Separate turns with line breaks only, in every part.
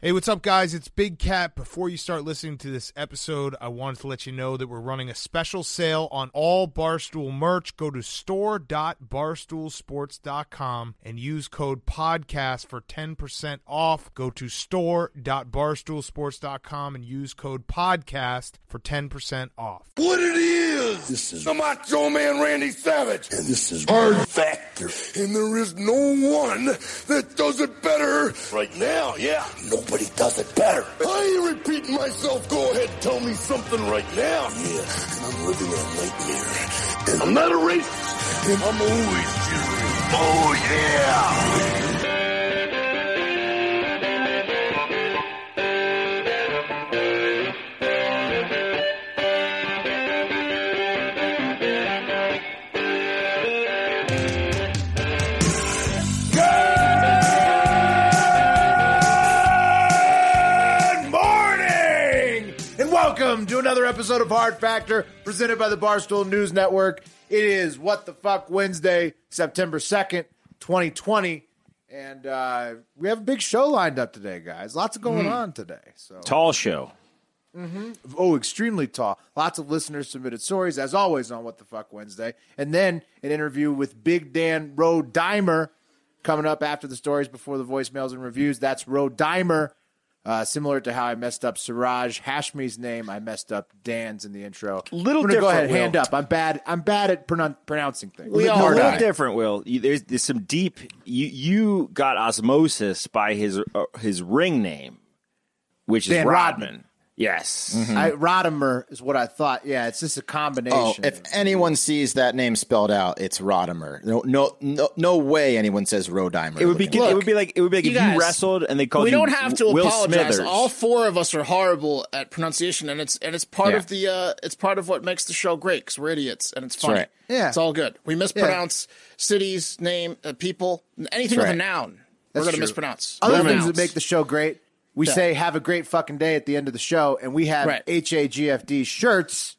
Hey, what's up, guys? It's Big Cat. Before you start listening to this episode, I wanted to let you know that we're running a special sale on all Barstool merch. Go to store.barstoolsports.com and use code PODCAST for 10% off. Go to store.barstoolsports.com and use code PODCAST for 10% off.
What it is?
This is
the Macho Man Randy Savage.
and this is Hard Factor.
And there is no one that does it better right now. Yeah.
Nobody does it better.
I ain't repeating myself. Go ahead, tell me something right now.
Yeah, and I'm living a nightmare. And
I'm not a racist. And I'm always cheering. Oh, yeah.
Welcome to another episode of Hard Factor, presented by the Barstool News Network. It is What the Fuck Wednesday, September second, twenty twenty, and uh, we have a big show lined up today, guys. Lots of going on today. So,
Tall show. Mm-hmm.
oh, extremely tall. Lots of listeners submitted stories, as always, on What the Fuck Wednesday, and then an interview with Big Dan Roe Dimer coming up after the stories, before the voicemails and reviews. That's Roe Dimer. Uh, similar to how I messed up Siraj Hashmi's name, I messed up Dan's in the intro.
Little
I'm gonna go
different,
ahead, hand up. I'm bad. I'm bad at pronoun- pronouncing things.
We
Hard
are a little
eye.
different, Will. You, there's, there's some deep. You you got osmosis by his uh, his ring name, which is Rodman.
Rodman.
Yes.
I, Rodimer is what I thought. Yeah, it's just a combination.
Oh,
combination.
if anyone sees that name spelled out, it's Rodimer. No, no, no, no way anyone says Rodimer.
It would be
looking
it would be like it would be like
you
if
guys,
you wrestled and they called
we
you
don't have to
Will
apologize.
Smithers.
All four of us are horrible at pronunciation, and it's and it's part
Yeah.
of the uh, it's part of what makes the show great because we're idiots and it's funny.
right.
Yeah.
it's all good. We mispronounce cities, name, uh, people, anything with a noun.
That's
we're going to mispronounce.
Other things that make the show great, we
Yeah.
say "Have a great fucking day" at the end of the show, and we have
Right.
HAGFD shirts,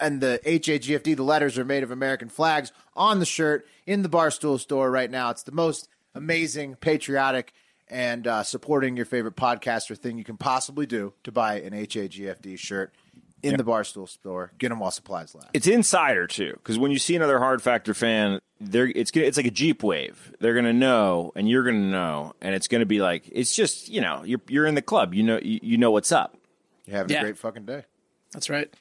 and the HAGFD, the letters are made of American flags on the shirt in the Barstool store right now. It's the most amazing, patriotic, and uh, supporting your favorite podcaster thing you can possibly do to buy an HAGFD shirt in the Barstool store. Get them while supplies last.
It's insider too, because when you see another Hard Factor fan, they're it's gonna, it's like a Jeep wave. They're gonna know, and you're gonna know, and it's gonna be like it's just you know you're you're in the club. You know you, you know what's up.
You're having
Yeah.
a great fucking day.
That's right.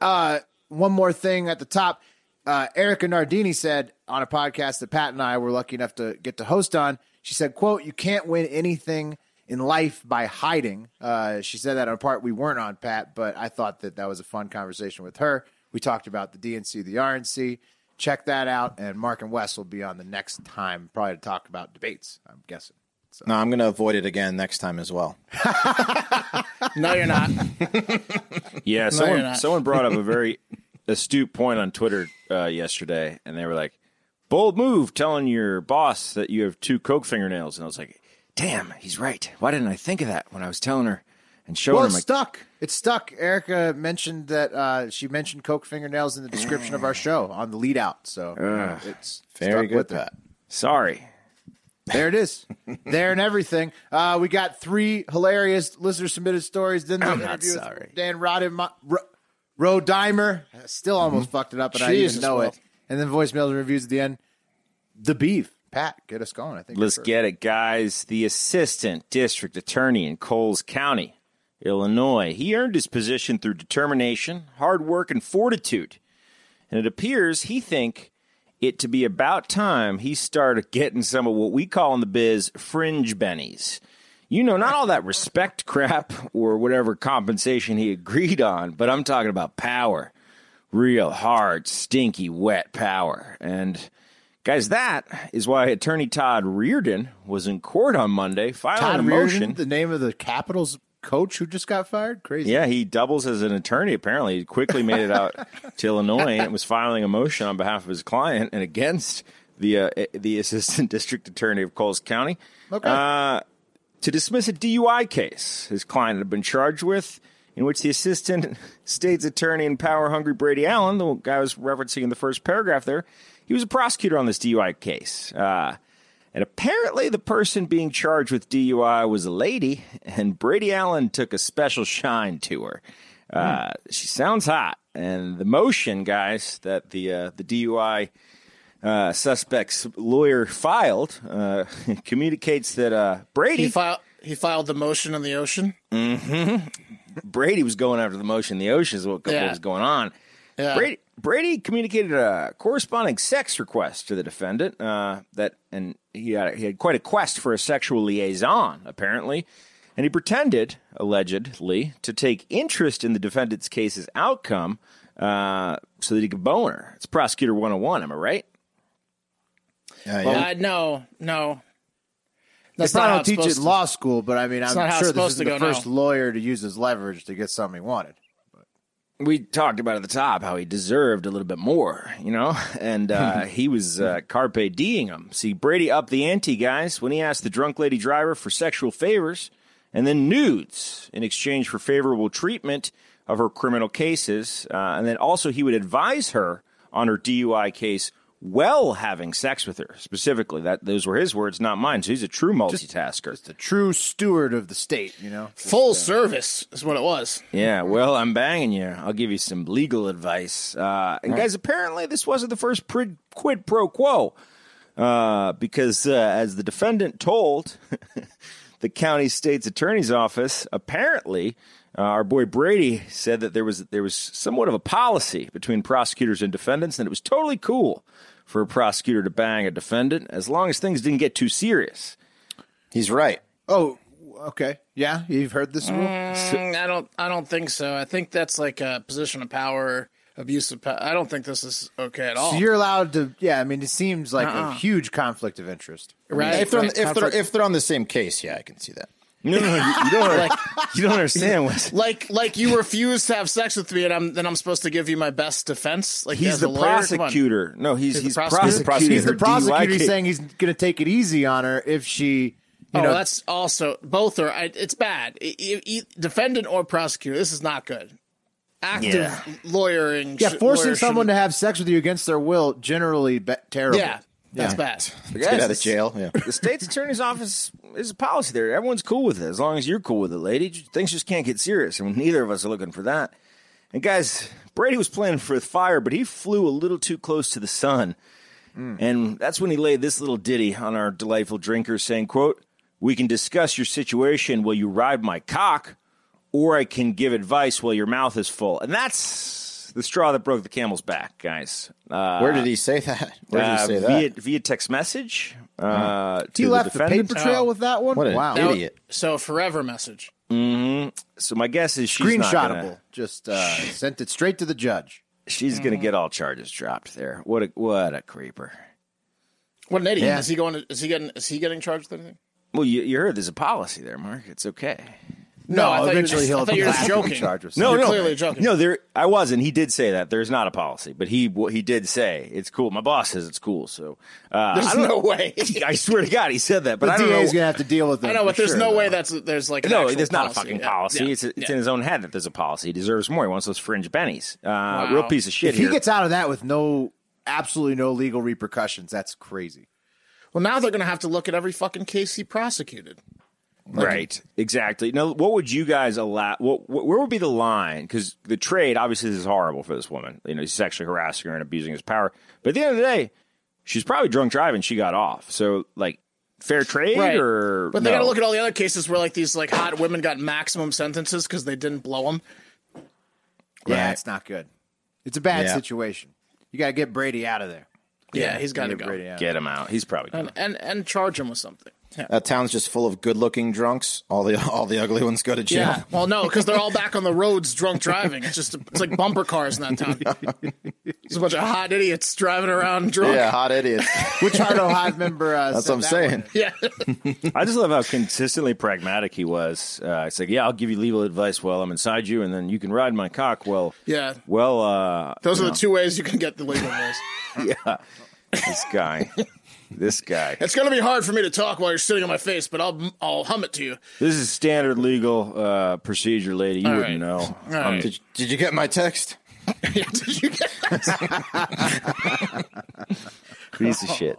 Uh, one more thing at the top. Uh, Erica Nardini said on a podcast that Pat and I were lucky enough to get to host on. She said, "quote You can't win anything in life by hiding." Uh, she said that on a part we weren't on, Pat, but I thought that that was a fun conversation with her. We talked about the DNC, the RNC. Check that out, and Mark and Wes will be on the next time, probably to talk about debates. I'm guessing.
No, I'm going to avoid it again next time as well.
No, you're not.
Yeah,
you're
someone
not.
someone brought up a very astute point on Twitter uh, yesterday, and they were like, "Bold move, telling your boss that you have two coke fingernails." And I was like, "Damn, he's right. Why didn't I think of that when I was telling her and showing
Well,
her?"
it's
My-
stuck. It's stuck. Erica mentioned that uh, she mentioned Coke fingernails in the description of our show on the lead out. So uh, it's
Very
stuck
good,
with.
Pat.
Sorry,
There it is. there and everything. Uh, we got three hilarious listener submitted stories. Then the
I'm not
interview with
sorry.
Dan Rodham, Ro, Ro Dimer. I Still almost fucked it up, and I didn't know
Will.
it. And then voicemails and reviews at the end. The beef. Pat, get us going. I think.
let's get it, guys. The assistant district attorney in Coles County, Illinois. He earned his position through determination, hard work, and fortitude. And it appears he think it to be about time he started getting some of what we call in the biz fringe bennies. You know, not all that respect crap or whatever compensation he agreed on, but I'm talking about power. Real hard, stinky, wet power. And guys, that is why attorney Todd Reardon was in court on Monday filing
Todd
a
Reardon,
motion.
the name of the Capitals coach who just got fired. Crazy.
Yeah, he doubles as an attorney. Apparently, he quickly made it out to Illinois and was filing a motion on behalf of his client and against the uh, the assistant district attorney of Coles County
Okay.
uh, to dismiss a DUI case his client had been charged with, in which the assistant state's attorney and power hungry Brady Allen, the guy I was referencing in the first paragraph there, he was a prosecutor on this DUI case. Uh, And apparently, the person being charged with DUI was a lady, and Brady Allen took a special shine to her. Uh, She sounds hot, and the motion, guys, that the uh, the DUI uh, suspect's lawyer filed uh, communicates that uh, Brady
He filed. He filed the motion in the ocean.
Brady was going after the motion in the ocean is what, what
Yeah.
was going on.
Yeah.
Brady Brady communicated a corresponding sex request to the defendant. Uh, that and he had he had quite a quest for a sexual liaison apparently, and he pretended allegedly to take interest in the defendant's case's outcome uh, so that he could bone her. It's prosecutor one hundred and one. Am I right?
Yeah, yeah.
Uh, no, no.
They
That's not
probably
how
don't teach it in
to-
law school, but I mean, I'm
not
sure this is the
go
first
now.
lawyer to use his leverage to get something he wanted.
We talked about at the top how he deserved a little bit more, you know, and uh, he was uh, carpe diem him. See, Brady upped the ante, guys, when he asked the drunk lady driver for sexual favors and then nudes in exchange for favorable treatment of her criminal cases, uh, and then also he would advise her on her DUI case while having sex with her. Specifically, that those were his words, not mine. So he's a true multitasker.
The true steward of the state, you know.
Full service is what it was.
Yeah, well, I'm banging you. I'll give you some legal advice. Uh, and guys, apparently this wasn't the first prid, quid pro quo, uh, because uh, as the defendant told the county state's attorney's office, apparently uh, our boy Brady said that there was there was somewhat of a policy between prosecutors and defendants, and it was totally cool for a prosecutor to bang a defendant as long as things didn't get too serious.
He's right.
Oh, okay. Yeah, you've heard this rule.
Mm, I don't. I don't think so. I think that's like a position of power, abuse of power. I don't think this is okay at all.
So you're allowed to. Yeah, I mean, it seems like a huge conflict of interest.
right?
If they're, on,
right.
if, they're, if they're on the same case, yeah, I can see that.
No, no, you, you don't. you don't understand what.
like like you refuse to have sex with me, and I'm then I'm supposed to give you my best defense. Like
He's the
lawyer?
Prosecutor. No, he's
He's
he's,
the prosecutor?
prosecuting
He's the prosecutor. He's saying he's going to take it easy on her if she. You
oh,
know,
that's also both are. I, it's bad. E- e- e- defendant or prosecutor. This is not good. Active
Yeah.
lawyering.
yeah, forcing someone to
shouldn't-
have sex with you against their will generally be- terrible.
Yeah, that's bad.
But
Get
guys,
out of jail. Yeah.
The state's attorney's office is a policy there. Everyone's cool with it as long as you're cool with it, lady. Things just can't get serious, and neither of us are looking for that. And guys, Brady was playing for the fire, but he flew a little too close to the sun, hmm. and that's when he laid this little ditty on our delightful drinkers, saying, "quote We can discuss your situation while you ride my cock, or I can give advice while your mouth is full." And that's the straw that broke the camel's back, guys. Uh,
Where did he say that? Where did
uh,
he say
via,
that?
via text message. Uh,
He
to
left
the
the, paper trail with that one.
What an
wow,
idiot.
So forever message.
So my guess is she's not
screenshotable.
gonna,
Just uh, sent it straight to the judge.
she's gonna get all charges dropped there. What a what a creeper.
What an idiot!
Yeah.
Is he going? To, is he getting? Is he getting charged with anything?
Well, you, you heard there's a policy there, Mark. It's okay.
No, you
eventually
just-
he'll
I you were
be
joking.
charged with
No,
something.
You're
no,
clearly joking.
No, there. I wasn't. He did say that there's not a policy, but he he did say it's cool. My boss says it's cool. So uh,
There's
I don't
no
know.
way.
I swear to God, he said that, but
The
I don't
DA
know.
to have to deal with it.
I know, but there's
sure,
no
though.
way that's there's like
No, there's not a fucking policy.
yeah,
it's it's
yeah.
in his own head that there's a policy. He deserves more. He wants those fringe bennies. Uh, Real piece of shit
If he gets out of that with no, absolutely no legal repercussions, that's crazy.
Well, now they're going to have to look at every fucking case he prosecuted.
Right, exactly. Now, what would you guys allow? What, where would be the line? Because the trade, obviously, this is horrible for this woman. You know, he's sexually harassing her and abusing his power. But at the end of the day, she's probably drunk driving. She got off. So, like, fair trade
Right.
or
But they
no?
got to look at all the other cases where like these like hot women got maximum sentences because they didn't blow them.
Yeah,
Right.
it's not good. It's a bad
Yeah.
situation. You got to get Brady out of there.
Yeah, he's got to
Get
go
Brady out.
get him out. He's probably
and, and and charge him with something. Yeah.
That town's just full of good-looking drunks. All the all the ugly ones go to jail.
Yeah. Well, no, because they're all back on the roads drunk driving. It's just it's like bumper cars in that town. There's a bunch of hot idiots driving around drunk.
Yeah, hot idiots.
Which Hardo Hive member? Uh,
That's
sent
what I'm
that
saying.
one?
Yeah.
I just love how consistently pragmatic he was. Uh, it's like, yeah, I'll give you legal advice while I'm inside you, and then you can ride my cock. Well,
Yeah.
well, uh,
Those are
know,
the two ways you can get the legal advice.
Yeah, this guy, this guy.
It's going to be hard for me to talk while you're sitting on my face, but I'll I'll hum it to you.
This is standard legal uh, procedure, lady. You
All
wouldn't
right.
know.
All
Um,
right.
Did, did you get my text?
yeah, did you get
piece of shit.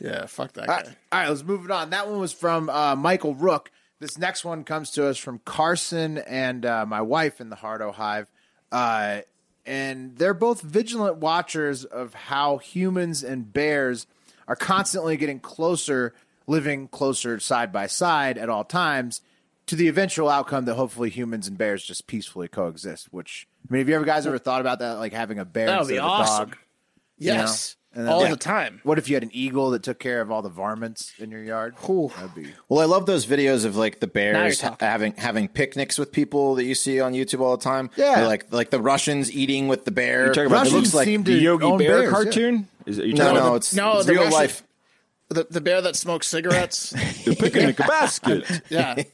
Yeah, fuck that guy.
right, all right, let's move it on. That one was from uh, Michael Rook. This next one comes to us from Carson and uh, my wife in the Hardo Hive. Uh, and they're both vigilant watchers of how humans and bears are constantly getting closer, living closer side by side at all times to the eventual outcome that hopefully humans and bears just peacefully coexist. Which, I mean, have you ever guys ever thought about that? Like having a bear
That would
instead
be
of a
awesome.
dog?
Yes,
And then-
all
Yeah.
the time.
What if you had an eagle that took care of all the varmints in your yard?
Ooh.
That'd be
Well, I love those videos of like the bears ha- having having picnics with people that you see on YouTube all the time.
Yeah.
Or like like the Russians eating with the bear.
You're talking about
it
Russians
looks like
seem
The
to
Yogi
own
Bear
bears, yeah.
Cartoon? Is it, you
no,
talking
no,
about
it's,
no,
it's
the
real
Russian-
life.
The, the bear that smokes cigarettes.
the picnic basket?
yeah.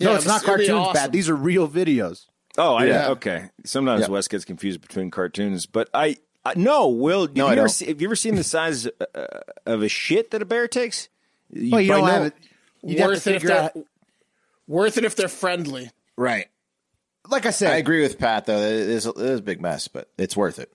No,
Yeah,
it's not
it'd
cartoons,
awesome.
Pat. These are real videos.
Oh, I
Yeah.
okay. Sometimes
Yeah.
Wes gets confused between cartoons, but I, I no. Will
No,
have
I
you ever
don't.
see, have you ever seen the size uh, of a shit that a bear takes?
Well, you don't
no-
have it. You'd have to
worth it if they're
out.
worth it if they're friendly.
Right.
Like I said,
I agree with Pat though. It is, it is a big mess, but it's worth it.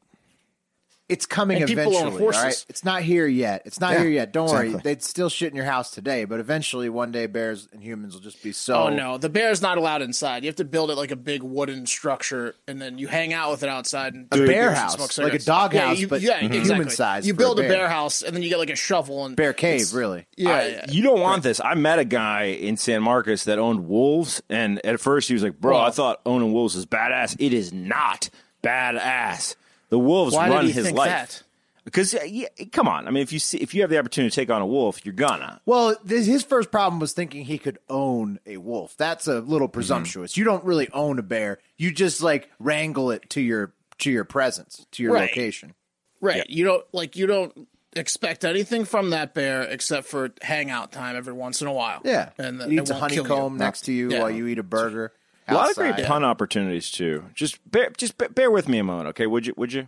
It's coming
And people own
eventually. All
horses.
right, it's not here yet. It's not
Yeah,
here yet. Don't worry. They'd still shit in your house today, but eventually, one day, bears and humans will just be so.
Oh no, the bear's not allowed inside. You have to build it like a big wooden structure, and then you hang out with it outside. And
A bear house,
smoke
like a
cigarettes.
dog
Yeah,
house,
you-
but
yeah,
human
exactly.
size
You
for a
build a
bear.
bear house, and then you get like a shovel and
Bear cave, really.
Yeah,
I-
yeah.
You don't want this. I met a guy in San Marcos that owned wolves, and at first he was like, "Bro,
Well-
I thought owning wolves is badass. It is not badass. The wolves
Why
run
did he
his
think
life
that?
because uh, yeah, come on. I mean, if you see if you have the opportunity to take on a wolf, you're gonna.
Well, this, his first problem was thinking he could own a wolf. That's a little presumptuous. You don't really own a bear. You just like wrangle it to your to your presence, to your
Right.
location.
Right. You don't like you don't expect anything from that bear except for hangout time every once in a while.
Yeah,
and
it eats a
won't kill you.
honeycomb next to you
Yeah.
while you eat a burger.
A lot of
outside.
great pun opportunities too. Just bear, just bear, bear with me a moment, okay? Would you? Would you?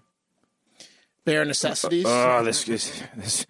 Bear necessities.
Oh, this is this.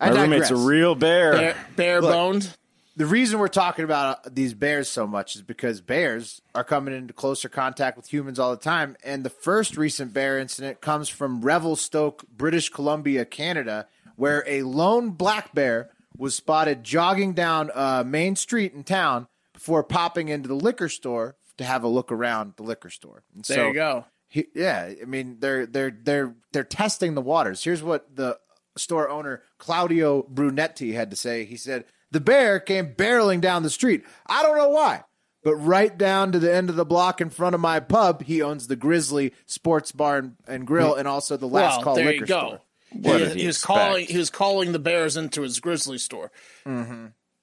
I
My roommate's a real bear.
bear, bare boned.
the reason we're talking about uh, these bears so much is because bears are coming into closer contact with humans all the time. And the first recent bear incident comes from Revelstoke, British Columbia, Canada, where a lone black bear was spotted jogging down a main street in town before popping into the liquor store to have a look around the liquor store. And
There
so
you go.
he, yeah, I mean they're they're they're they're testing the waters. Here's what the store owner Claudio Brunetti had to say. He said the bear came barreling down the street. I don't know why, but right down to the end of the block in front of my pub, he owns the Grizzly Sports Bar and, and Grill, and also the Last
well,
Call
there
Liquor
you go.
Store.
What
he,
did he
he was
expect?
calling. He was calling the bears into his grizzly store.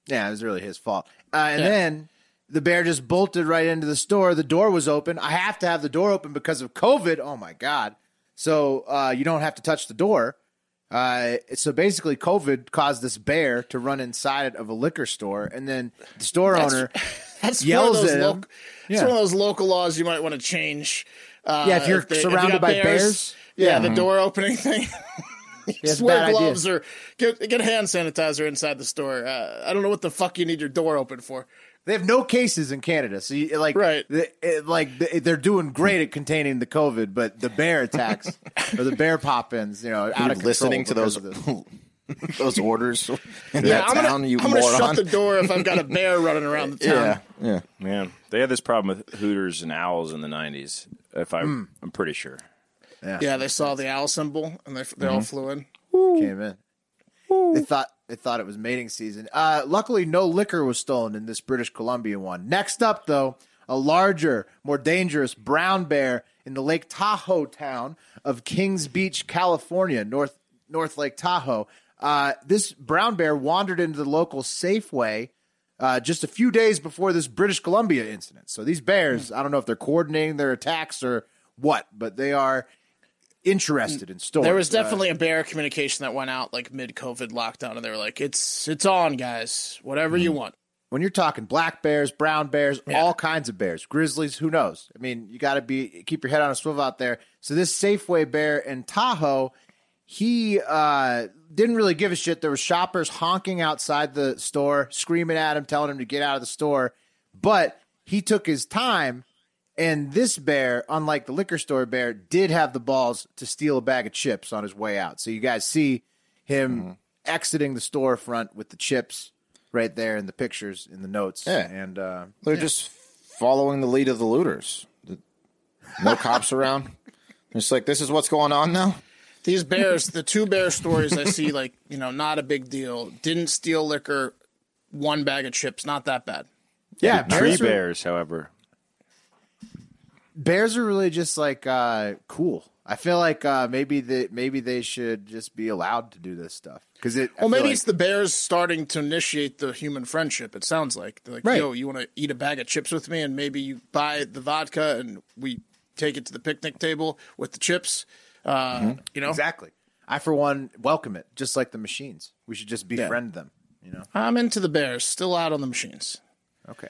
Yeah, it was really his fault. Uh, and
Yeah.
then the bear just bolted right into the store. The door was open. I have to have the door open because of COVID. Oh my god! So uh, you don't have to touch the door. Uh, so basically, COVID caused this bear to run inside of a liquor store, and then the store owner,
That's
Yells at him.
It's
Yeah.
one of those local laws you might want to change. Uh,
Yeah, if you're
they-
surrounded
you
by bears.
yeah,
Yeah.
the door opening thing. Just
a
wear
bad idea.
gloves or get get hand sanitizer inside the store. Uh, I don't know what the fuck you need your door open for.
They have no cases in Canada, so you, like,
Right.
the- it- like they're doing great at containing the COVID, but the bear attacks or the bear pop-ins, you know, out of control
listening to those those orders in
Yeah,
that
I'm gonna,
town, you
I'm gonna
moron.
shut the door if I've got a bear running around the town.
yeah, yeah.
Man, they had this problem with Hooters and owls in the '90s. If I,
Hmm.
I'm pretty sure.
Yeah, they saw the owl symbol and they they all
Mm-hmm.
flew in.
came in. They thought they thought it was mating season. Uh, luckily, no liquor was stolen in this British Columbia one. Next up, though, a larger, more dangerous brown bear in the Lake Tahoe town of Kings Beach, California, North North Lake Tahoe. Uh, this brown bear wandered into the local Safeway uh, just a few days before this British Columbia incident. So these bears, I don't know if they're coordinating their attacks or what, but they are interested in stores.
There was definitely a bear communication that went out like mid COVID lockdown, and they were like, "It's it's on, guys. Whatever
Hmm.
you want."
when you're talking black bears, brown bears, all kinds of bears, grizzlies, who knows? I mean, you got to be keep your head on a swivel out there. So this Safeway bear in Tahoe, he uh, didn't really give a shit. There were shoppers honking outside the store, screaming at him, telling him to get out of the store. But he took his time, and this bear, unlike the liquor store bear, did have the balls to steal a bag of chips on his way out. So you guys see him exiting the storefront with the chips right there in the pictures in the notes.
Yeah.
And uh,
They're just following the lead of the looters. No cops around. It's like this is what's going on now.
These bears, the two bear stories I see, like you know, not a big deal. Didn't steal liquor, one bag of chips, not that bad.
yeah,
Tree
bears are,
bears, however.
Bears are really just like uh, cool. I feel like uh, maybe they maybe they should just be allowed to do this stuff because it. I
Well, maybe
like-
it's the bears starting to initiate the human friendship. It sounds like they're like,
Right.
yo, you want to eat a bag of chips with me, and maybe you buy the vodka, and we take it to the picnic table with the chips. Uh,
Mm-hmm.
You know,
exactly. I for one welcome it, just like the machines. We should just befriend them. You know.
I'm into the bears. Still out on the machines.
Okay.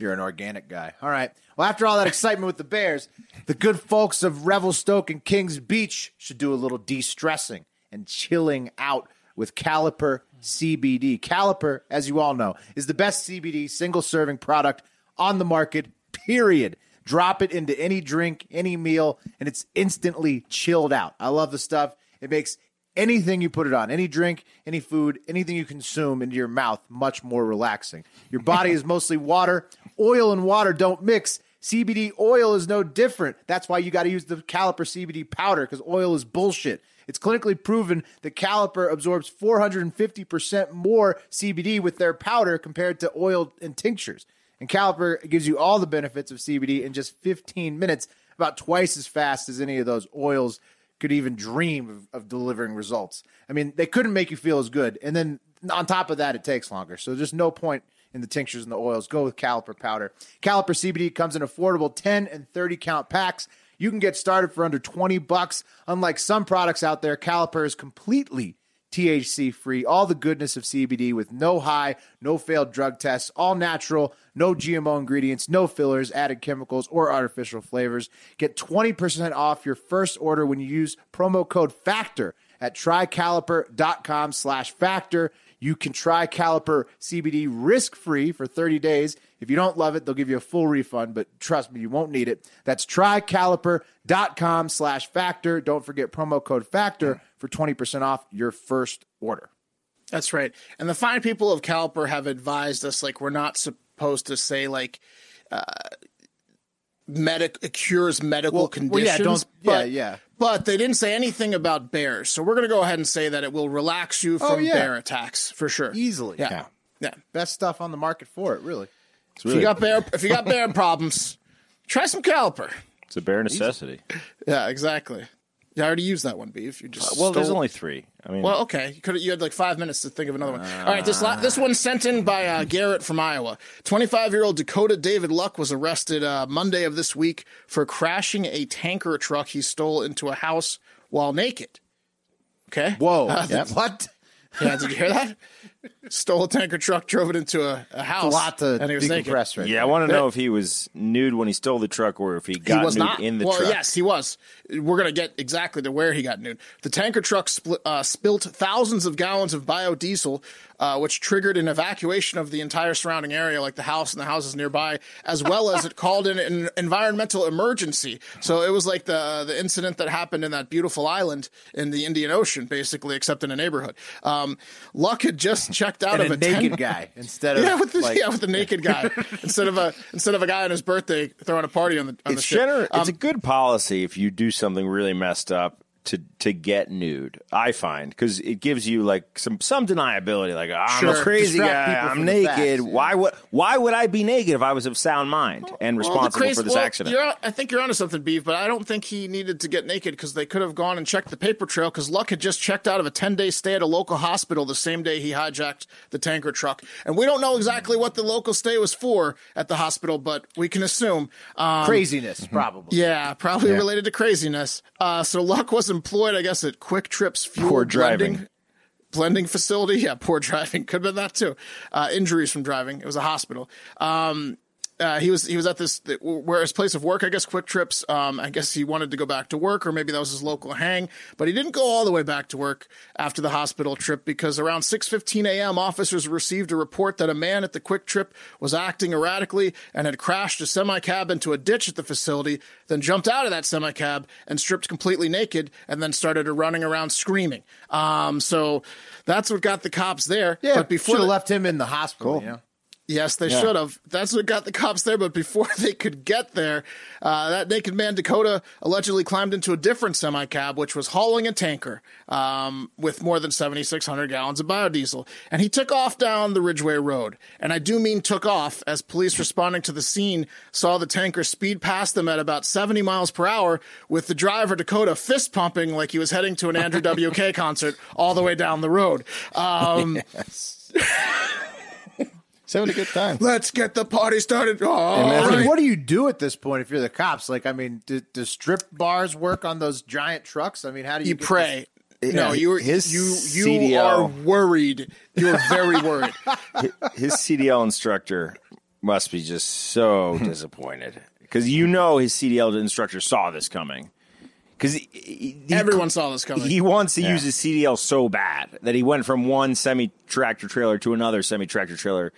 You're an organic guy. All right. Well, after all that excitement with the Bears, the good folks of Revelstoke and Kings Beach should do a little de stressing and chilling out with Caliper CBD. Caliper, as you all know, is the best CBD single serving product on the market, period. Drop it into any drink, any meal, and it's instantly chilled out. I love the stuff. It makes anything you put it on, any drink, any food, anything you consume into your mouth, much more relaxing. Your body is mostly water. Oil and water don't mix. CBD oil is no different. That's why you got to use the Caliper CBD powder because oil is bullshit. It's clinically proven that Caliper absorbs 450% more CBD with their powder compared to oil and tinctures. And Caliper gives you all the benefits of CBD in just 15 minutes, about twice as fast as any of those oils could even dream of, of delivering results. I mean, they couldn't make you feel as good. And then on top of that, it takes longer. So there's no point in the tinctures and the oils. Go with Caliper powder. Caliper CBD comes in affordable 10 and 30 count packs. You can get started for under 20 bucks. Unlike some products out there, Caliper is completely THC free, all the goodness of CBD with no high, no failed drug tests, all natural, no GMO ingredients, no fillers, added chemicals, or artificial flavors. Get 20% off your first order when you use promo code FACTOR at trycaliper.com slash factor. You can try Caliper CBD risk free for 30 days. If you don't love it, they'll give you a full refund, but trust me, you won't need it. That's trycaliper.com slash factor. Don't forget promo code factor for 20% off your first order.
That's right. And the fine people of Caliper have advised us like we're not supposed to say like uh medic cures medical
Well, well,
conditions.
yeah, don't-
but,
yeah, yeah.
But they didn't say anything about bears. So we're gonna go ahead and say that it will relax you from
Oh, yeah.
bear attacks for sure.
Easily.
Yeah.
Yeah.
Yeah.
Best stuff on the market for it, really.
It's
If you got bear if you got bear problems, try some Caliper.
it's a bare necessity.
Yeah, exactly. Yeah, I already used that one, beef. You just
Well, there's only three. I mean,
Well, okay. You could you had like five minutes to think of another one. All right, this la- this one's sent in by uh, Garrett from Iowa. Twenty five year old Dakota David Luck was arrested uh, Monday of this week for crashing a tanker truck he stole into a house while naked. Okay.
Whoa.
Uh,
What?
Yeah. Did you hear that? Stole a tanker truck, drove it into a, a house,
A lot to
and he was naked.
decompress right
yeah, I want to know if he was nude when he stole the truck or if he
He
got
was
nude
not
in the
well,
truck.
yes, he was. We're gonna get exactly to where he got nude. The tanker truck spl- uh, spilt thousands of gallons of biodiesel, uh, which triggered an evacuation of the entire surrounding area, like the house and the houses nearby, as well as it called in an environmental emergency. So it was like the the incident that happened in that beautiful island in the Indian Ocean, basically, except in a neighborhood. Um, Luck had just checked out
And
of
a
a
naked
10
guy instead of
Yeah, with the
like,
yeah with the naked guy instead of a instead of a guy on his birthday throwing a party on the on the
It's
ship.
gener-
Um,
It's a good policy if you do something really messed up to to get nude. I find because it gives you like some some deniability. Like I'm
Sure.
a crazy
Distract
guy.
people
I'm naked.
facts, yeah.
Why would why would I be naked if I was of sound mind and
Well, the
responsible
crazy-
for this
well,
accident?
You're, I think you're onto something, Beef, but I don't think he needed to get naked because they could have gone and checked the paper trail because Luck had just checked out of a 10 day stay at a local hospital the same day he hijacked the tanker truck. And we don't know exactly what the local stay was for at the hospital, but we can assume. Um,
craziness, probably.
Yeah, probably related to craziness. Uh, so Luck was employed, I guess, at QuikTrip's fuel
Poor
blending,
driving.
blending facility. Yeah, poor driving. Could have been that too. Uh, injuries from driving. It was a hospital. Um, uh, he was he was at this where his place of work, I guess, QuikTrips. Um, I guess he wanted to go back to work, or maybe that was his local hang, but he didn't go all the way back to work after the hospital trip because around 6:15 a.m. officers received a report that a man at the QuikTrip was acting erratically and had crashed a semi cab into a ditch at the facility, then jumped out of that semi cab and stripped completely naked, and then started running around screaming. Um, so that's what got the cops there.
Yeah,
but before
should have
the-
left him in the hospital. You know?
Yes, they should have. That's what got the cops there. But before they could get there, uh, that naked man Dakota allegedly climbed into a different semi cab, which was hauling a tanker um, with more than 7,600 gallons of biodiesel. And he took off down the Ridgeway Road. And I do mean took off, as police responding to the scene saw the tanker speed past them at about 70 miles per hour, with the driver Dakota fist pumping like he was heading to an Andrew WK concert all the way down the road. Um,
He's having a good time.
Let's get the party started. Oh,
I mean, what do you do at this point if you're the cops? Like, I mean, do, do strip bars work on those giant trucks? I mean, how do you,
you
get
pray. No, you
his
you you
CDL
are worried. You're very worried.
his CDL instructor must be just so disappointed because you know his CDL instructor saw this coming. Because
Everyone saw this coming.
He wants to use his CDL so bad that he went from one semi tractor trailer to another semi tractor trailer,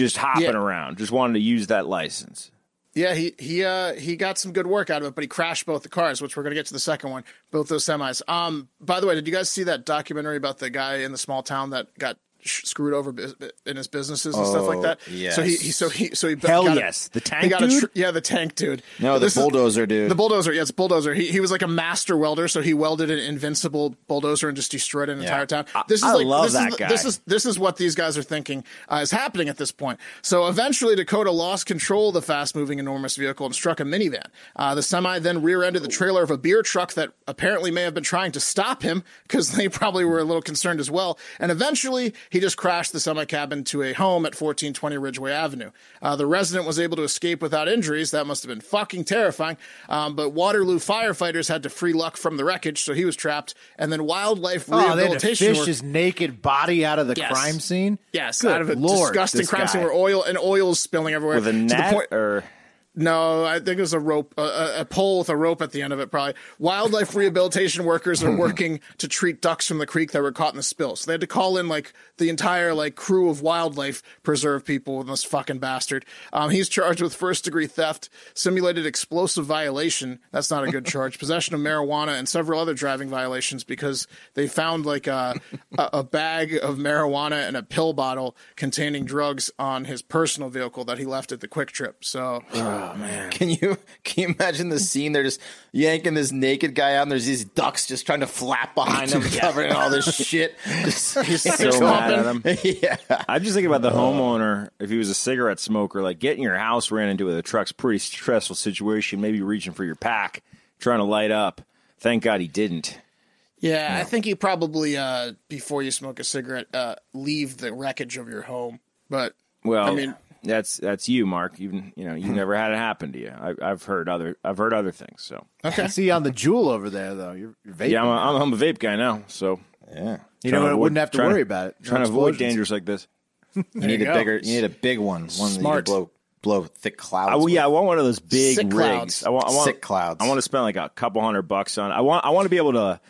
just hopping
Yeah.
around, just wanted to use that license.
yeah, he he uh he got some good work out of it, but he crashed both the cars, which we're gonna get to the second one, both those semis. Um, by the way, did you guys see that documentary about the guy in the small town that got sh- screwed over bus- in his businesses and stuff like that?
yes.
So he, he so he so he
Hell
got a-
yes. The tank
got
dude?
tr- yeah, the tank dude.
No, the
This is-
bulldozer dude.
The bulldozer, yes, bulldozer. He he was like a master welder, so he welded an invincible bulldozer and just destroyed an entire town. This is
I
like
love
this
that
is,
guy.
This is this is what these guys are thinking uh, is happening at this point. So eventually, Dakota lost control of the fast-moving enormous vehicle and struck a minivan. Uh, the semi then rear-ended the trailer of a beer truck that apparently may have been trying to stop him because they probably were a little concerned as well. And eventually, he just crashed the semi cab into a home at 1420 Ridgeway Avenue. Uh, the resident was able to escape without injuries. That must have been fucking terrifying. Um, but Waterloo firefighters had to free luck from the wreckage, so he was trapped. And then wildlife
Oh, they had to
rehabilitation
fish
work-
his naked body out of the
Yes.
crime scene.
Yes,
Good
out of a
Lord,
disgusting
this
crime scene where oil and oil is spilling everywhere.
With a
to the
net
point-
or
no, I think it was a rope, a- a, pole with a rope at the end of it. Probably wildlife rehabilitation workers are working to treat ducks from the creek that were caught in the spill. So they had to call in like the entire like crew of wildlife preserve people with this fucking bastard. Um, he's charged with first degree theft, simulated explosive violation. That's not a good charge. Possession of marijuana and several other driving violations because they found like a, a, a bag of marijuana and a pill bottle containing drugs on his personal vehicle that he left at the QuikTrip. So.
Can you can you imagine the scene? They're just yanking this naked guy out, and there's these ducks just trying to flap behind him, covered in all this shit. Just,
He's
so mad at him.
yeah.
I'm just thinking about the homeowner. If he was a cigarette smoker, like getting your house ran into with a truck's pretty stressful situation. Maybe reaching for your pack, trying to light up. Thank God he didn't.
Yeah, I think you probably uh, before you smoke a cigarette, uh, leave the wreckage of your home. But
Well,
I mean,
that's that's you, Mark. You you know you've hmm. never had it happen to you. I, I've heard other I've heard other things. So
okay,
I see you on the Juul over there, though. You're, you're vaping.
yeah, I'm a, I'm, I'm a vape guy now. So
Yeah.
you know,
to
I wouldn't have to worry about it. No
Trying to avoid dangers like this.
You need
you
a bigger. You need a big one. One that you
Smart.
blow blow thick clouds.
I, well, yeah, I want one of those big
Sick
rigs.
clouds.
I want, I want
Sick clouds.
I want to spend like a couple hundred bucks on. I want I want to be able to.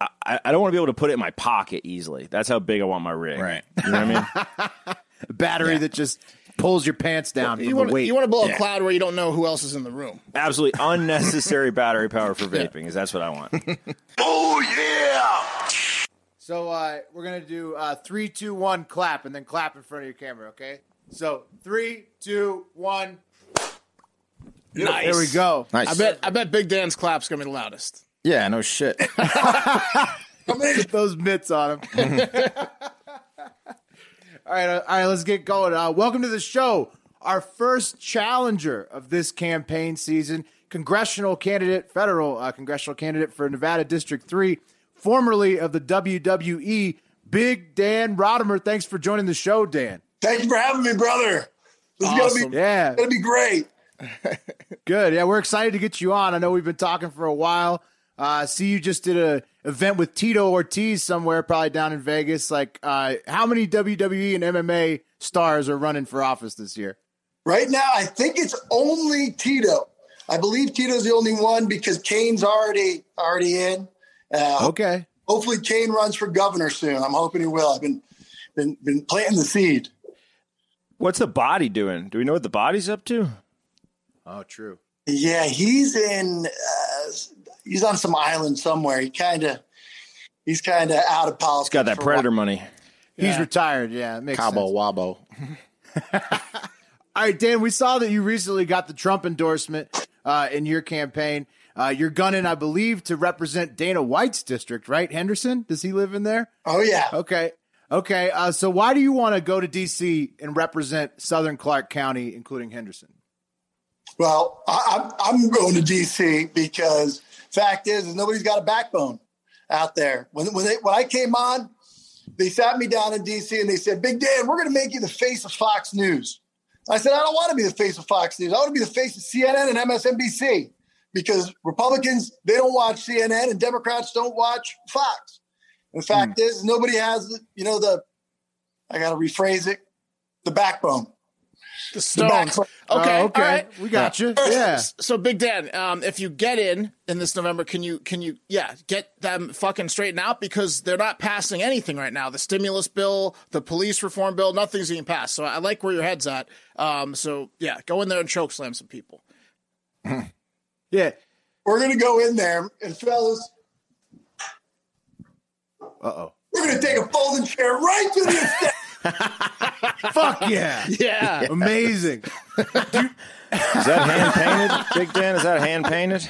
I, I don't want to be able to put it in my pocket easily. That's how big I want my rig.
Right.
You know what I mean?
A battery that just pulls your pants down
you want you want to blow
Yeah.
a cloud where you don't know who else is in the room.
Absolutely unnecessary battery power for vaping. Is that's what I want.
Oh, yeah!
So uh, we're gonna do uh, three, two, one, clap, and then clap in front of your camera. Okay. So three, two, one.
Nice.
There we go.
nice.
I bet I bet Big Dan's clap's gonna be the loudest.
Yeah. No shit.
Put those mitts on him. All right, all right. Let's get going. Uh, welcome to the show. Our first challenger of this campaign season, congressional candidate, federal uh, congressional candidate for Nevada District Three, formerly of the WWE, Big Dan Rodimer. Thanks for joining the show, Dan.
Thank you for having me, brother. This is
Awesome.
gonna be
Yeah,
gonna be great.
Good. Yeah, we're excited to get you on. I know we've been talking for a while. Uh, see, you just did a event with Tito Ortiz somewhere, probably down in Vegas. Like, uh, how many WWE and MMA stars are running for office this year?
Right now, I think it's only Tito. I believe Tito's the only one because Kane's already already in. Uh,
Okay.
Hopefully, Kane runs for governor soon. I'm hoping he will. I've been been been planting the seed.
What's the body doing? Do we know what the body's up to?
Oh, true.
Yeah, he's in. Uh, he's on some island somewhere. He kind of he's kind of out of politics.
It's got that predator
while.
money.
He's retired. Yeah, it makes
Cabo
sense.
Wabo.
All right, Dan, we saw that you recently got the Trump endorsement uh, in your campaign. Uh, you're gunning, I believe, to represent Dana White's district, right? Henderson? Does he live in there?
Oh yeah.
Okay. Okay. Uh, so why do you want to go to D.C. and represent Southern Clark County, including Henderson?
Well, I, I'm I'm going to DC because fact is, is nobody's got a backbone out there. When when they, when I came on, they sat me down in DC and they said, "Big Dan, we're going to make you the face of Fox News." I said, "I don't want to be the face of Fox News. I want to be the face of CNN and MSNBC because Republicans they don't watch CNN and Democrats don't watch Fox." And the fact hmm. is, nobody has you know the I got to rephrase it the backbone.
The Stones.
back-
Okay,
Oh, okay.
all right.
We got you. Yeah.
So Big Dan, um, if you get in in this November, can you can you yeah get them fucking straightened out because they're not passing anything right now. The stimulus bill, the police reform bill, nothing's being passed. So I like where your head's at. Um, so yeah, go in there and choke slam some people.
Yeah.
We're going to go in there and fellas,
Uh oh.
we're going to take a folding chair right to the extent.
Fuck yeah.
Yeah.
Amazing.
Is that hand painted, Big Dan? Is that hand painted?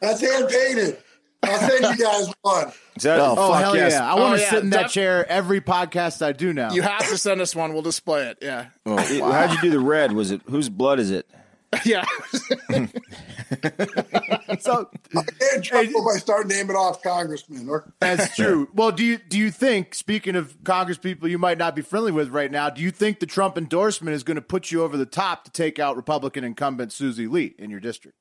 That's hand painted. I'll send you guys one.
Is that?
Oh,
Oh,
Fuck
hell
yes.
yeah. I want
Oh,
to
yeah.
sit in that
Def-
chair every podcast I do now.
You have to send us one. We'll display it. Yeah.
Oh, how'd you do the red? Was it whose blood is it?
Yeah.
so
I can't trouble by start naming off congressmen. Or
That's true. Well, do you do you think, speaking of Congress people you might not be friendly with right now, do you think the Trump endorsement is going to put you over the top to take out Republican incumbent Susie Lee in your district?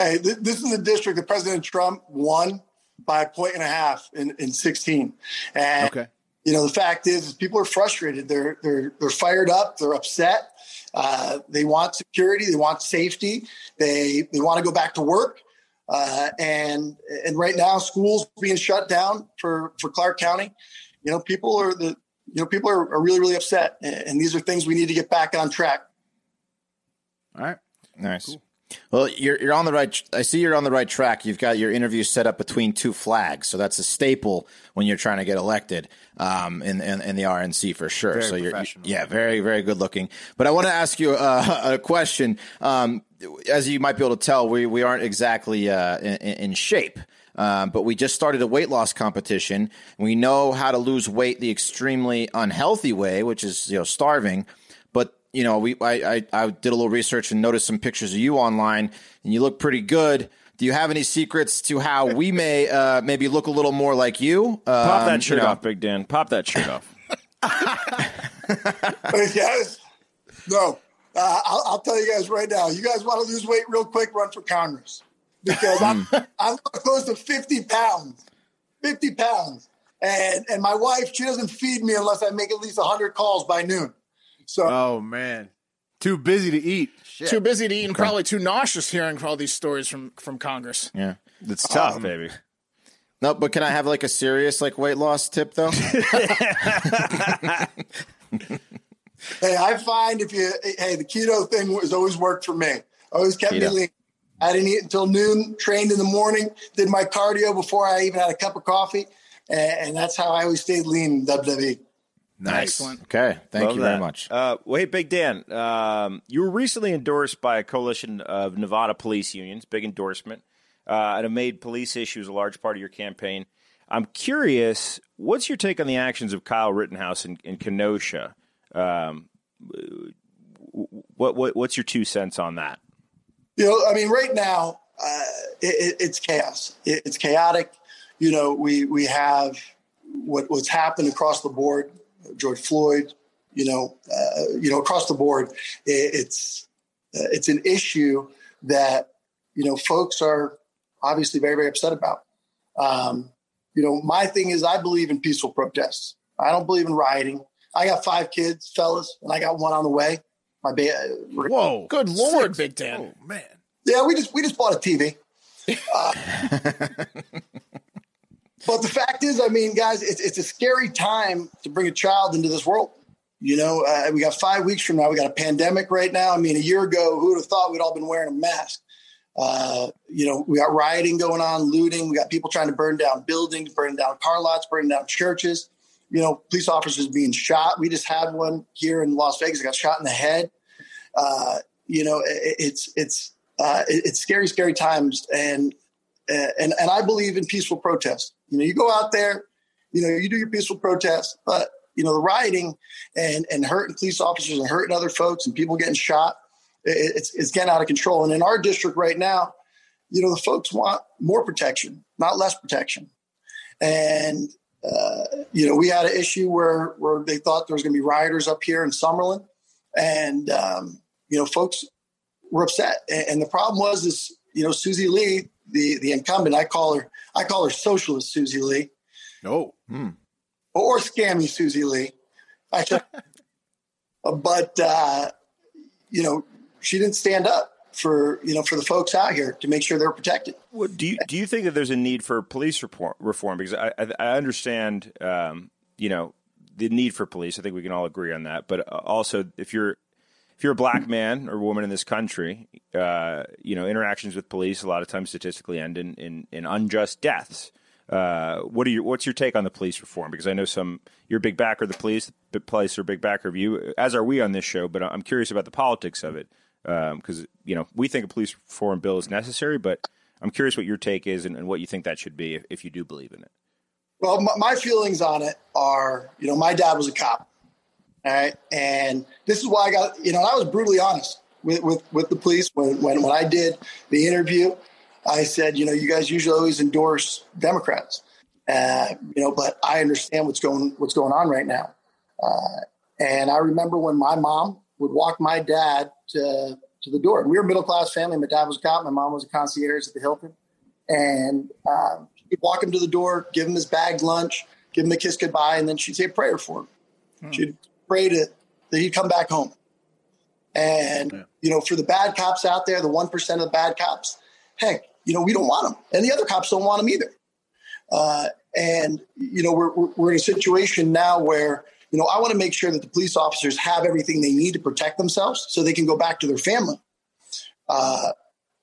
hey, th- this is the district that President Trump won by a point and a half in, in 16. And
Okay.
you know, the fact is, is people are frustrated. They're they're they're fired up. They're upset. Uh, they want security. They want safety. They they want to go back to work. Uh, and and right now, schools being shut down for for Clark County. You know, people are the you know people are, are really really upset. And, and these are things we need to get back on track.
All right.
Nice. Well, you're you're on the right. I see you're on the right track. You've got your interview set up between two flags, so that's a staple when you're trying to get elected um, in, in in the RNC for sure.
Very
so you're yeah, very very good looking. But I want to ask you uh, a question. Um, as you might be able to tell, we we aren't exactly uh, in, in shape. Um, but we just started a weight loss competition. We know how to lose weight the extremely unhealthy way, which is you know starving. But you know, we I, I I did a little research and noticed some pictures of you online, and you look pretty good. Do you have any secrets to how we may uh, maybe look a little more like you?
Pop
Um,
that shirt
you know,
off, Big Dan. Pop that shirt off.
yes. No. Uh, I'll, I'll tell you guys right now. You guys want to lose weight real quick? Run for Congress because I'm I'm close to fifty pounds. Fifty pounds, and and my wife she doesn't feed me unless I make at least hundred calls by noon. So
Oh man, too busy to eat. Shit.
too busy to eat and probably too nauseous hearing all these stories from from Congress.
Yeah.
It's tough, um, baby.
No, but can I have like a serious like weight loss tip though?
hey, I find if you hey the keto thing has always worked for me. Always kept me lean. I didn't eat until noon. Trained in the morning. Did my cardio before I even had a cup of coffee, and, and that's how I always stayed lean in. WWE.
Nice.
Excellent.
Okay. Thank
Love
you very much.
Uh, wait, Big Dan, um, you were recently endorsed by a coalition of Nevada police unions, big endorsement, uh, and have made police issues a large part of your campaign. I'm curious, what's your take on the actions of Kyle Rittenhouse in, in Kenosha? Um, what, what what's your two cents on that?
You know, I mean, right now uh, it, it, it's chaos. It, it's chaotic. You know, we we have what what's happened across the board. George Floyd. You know, uh, you know, across the board, it's uh, it's an issue that you know folks are obviously very very upset about. Um, you know, my thing is I believe in peaceful protests. I don't believe in rioting. I got five kids, fellas, and I got one on the way. My ba-
Whoa.
Good lord, Big Dan.
Oh, man.
yeah, we just we just bought a TV. Uh, but the fact is, I mean, guys, it's it's a scary time to bring a child into this world. You know, uh, we got five weeks from now. We got a pandemic right now. I mean, a year ago, who would have thought we'd all been wearing a mask? Uh, you know, we got rioting going on, looting. We got people trying to burn down buildings, burn down car lots, burn down churches. You know, police officers being shot. We just had one here in Las Vegas. Got shot in the head. Uh, you know, it, it's it's uh, it, it's scary, scary times, and and and I believe in peaceful protest. You know, you go out there, you know, you do your peaceful protest, but you know the rioting and and hurting police officers and hurting other folks and people getting shot it's, it's getting out of control. And in our district right now, you know, the folks want more protection, not less protection. And, uh, you know, we had an issue where, where they thought there was going to be rioters up here in Summerlin. And, um, you know, folks were upset. And, and the problem was, is, you know, Susie Lee, the, the incumbent, I call her, I call her socialist Susie Lee.
No. Hmm.
Or scammy Susie Lee. I but, uh, you know, she didn't stand up for you know for the folks out here to make sure they're protected.
What, do you do you think that there's a need for police reform? reform? Because I, I, I understand, um, you know, the need for police. I think we can all agree on that. But uh, also, if you're if you're a black man or woman in this country, uh, you know, interactions with police a lot of times statistically end in in, in unjust deaths. Uh, what are your what's your take on the police reform? Because I know some you're a big backer of the police, the police are a big backer of you, as are we on this show. But I'm curious about the politics of it because um, you know we think a police reform bill is necessary, but I'm curious what your take is and, and what you think that should be if, if you do believe in it.
Well, my, my, feelings on it are, you know, my dad was a cop, all right, and this is why I got, you know, I was brutally honest with with, with the police when, when when I did the interview. I said, you know, you guys usually always endorse Democrats, uh, you know, but I understand what's going what's going on right now. Uh, and I remember when my mom would walk my dad to, to the door. We were a middle class family. My dad was a cop. My mom was a concierge at the Hilton. And um, she'd walk him to the door, give him his bagged lunch, give him a kiss goodbye, and then she'd say a prayer for him. Hmm. She'd to, that he'd come back home. And, yeah. you know, for the bad cops out there, the 1% of the bad cops, heck, you know, we don't want them. And the other cops don't want them either. Uh, and, you know, we're, we're in a situation now where you know, I want to make sure that the police officers have everything they need to protect themselves so they can go back to their family. Uh,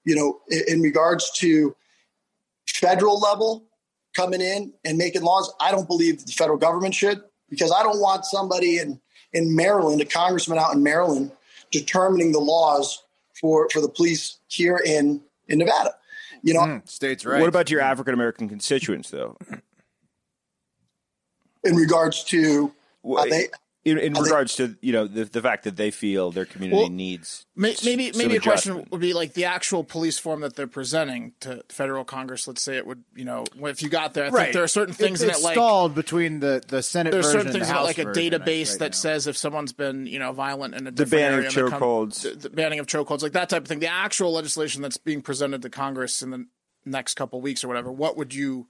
you know, in, in regards to federal level coming in and making laws, I don't believe the federal government should because I don't want somebody in, in Maryland, a congressman out in Maryland, determining the laws for, for the police here in, in Nevada. You know, mm,
states right.
What about your African American constituents, though?
In regards to
well, they, in, in regards they, to you know the, the fact that they feel their community well, needs
may, maybe maybe a question would be like the actual police form that they're presenting to federal Congress. Let's say it would you know if you got there, I
right.
think there are certain things
it,
in it like
stalled between the the Senate.
There's
certain
things
about
like a database
right
that
now.
says if someone's been you know violent in a
the
banning
of chokeholds,
the, the banning of chokeholds, like that type of thing. The actual legislation that's being presented to Congress in the next couple weeks or whatever. What would you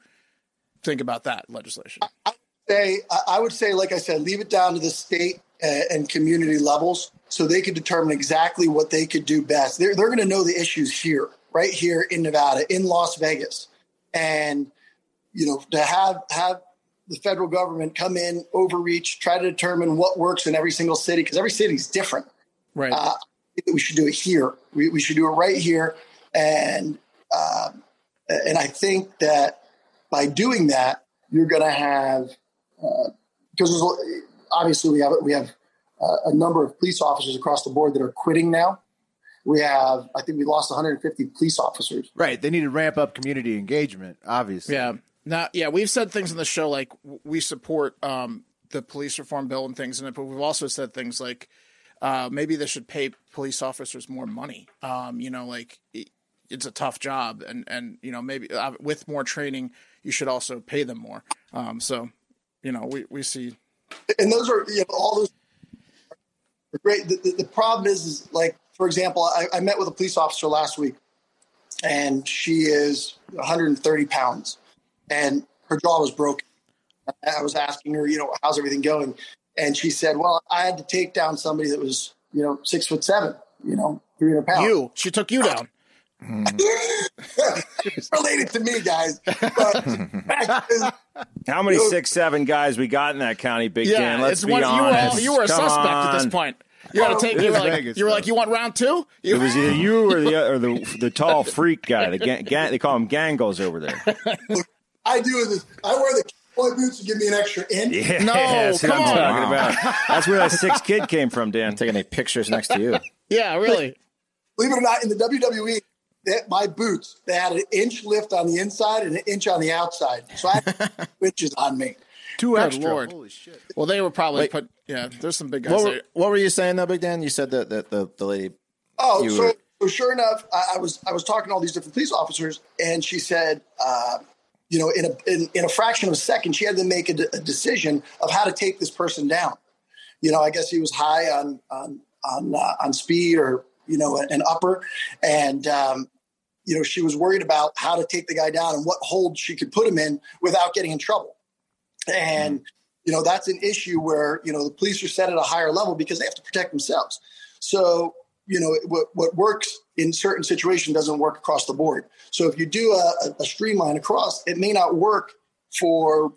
think about that legislation?
I, say, I would say, like I said, leave it down to the state and community levels so they could determine exactly what they could do best. They're, they're going to know the issues here, right here in Nevada, in Las Vegas. And, you know, to have, have the federal government come in, overreach, try to determine what works in every single city, because every city is different.
Right. Uh,
we should do it here. We, we should do it right here. And, uh, and I think that by doing that, you're going to have because uh, obviously we have we have uh, a number of police officers across the board that are quitting now. We have, I think, we lost 150 police officers.
Right. They need to ramp up community engagement. Obviously.
Yeah. Now, yeah, we've said things in the show like we support um, the police reform bill and things in it, but we've also said things like uh, maybe they should pay police officers more money. Um, you know, like it's a tough job, and and you know maybe uh, with more training, you should also pay them more. Um, so you know, we, we see.
And those are, you know, all those great. The, the, the problem is, is like, for example, I, I met with a police officer last week and she is 130 pounds and her jaw was broken. I was asking her, you know, how's everything going? And she said, well, I had to take down somebody that was you know, six foot seven, you know, 300 pounds.
You, she took you uh, down. Mm-hmm.
related to me, guys. But
How many
You-
six seven guys we got in that county, Big
Yeah,
Dan? Let's
it's
be
one. You were
honest.
all, you were a
Come
suspect at this point. You got to oh, take.
It
You were like,
Vegas,
you were
though.
like, you want round two? You,
It was either you or the or the the tall freak guy. The gang, gang, they call him Gangles over there.
I do this. I wear the cowboy boots to give me an extra inch.
Yeah,
No,
that's what I'm
come on.
talking about. That's where that six kid came from, Dan.
taking any pictures next to you.
yeah, really.
Believe it or not, in the WWE, that my boots they had an inch lift on the inside and an inch on the outside, so I had inches on me.
Two
Good
extra.
Lord.
Holy shit.
Well, they were probably
Wait.
put. Yeah, there's some big guys
What were,
there.
what were you saying though, Big Dan? You said that, that the, the lady.
Oh, so,
were-
so sure enough, I, I was I was talking to all these different police officers, and she said, uh, you know, in a in, in a fraction of a second, she had to make a, a decision of how to take this person down. You know, I guess he was high on on on uh, on speed or you know an upper, and um, you know she was worried about how to take the guy down and what hold she could put him in without getting in trouble. And you know that's an issue where you know the police are set at a higher level because they have to protect themselves. So you know what what works in certain situations doesn't work across the board. So if you do a, a- streamline across, it may not work for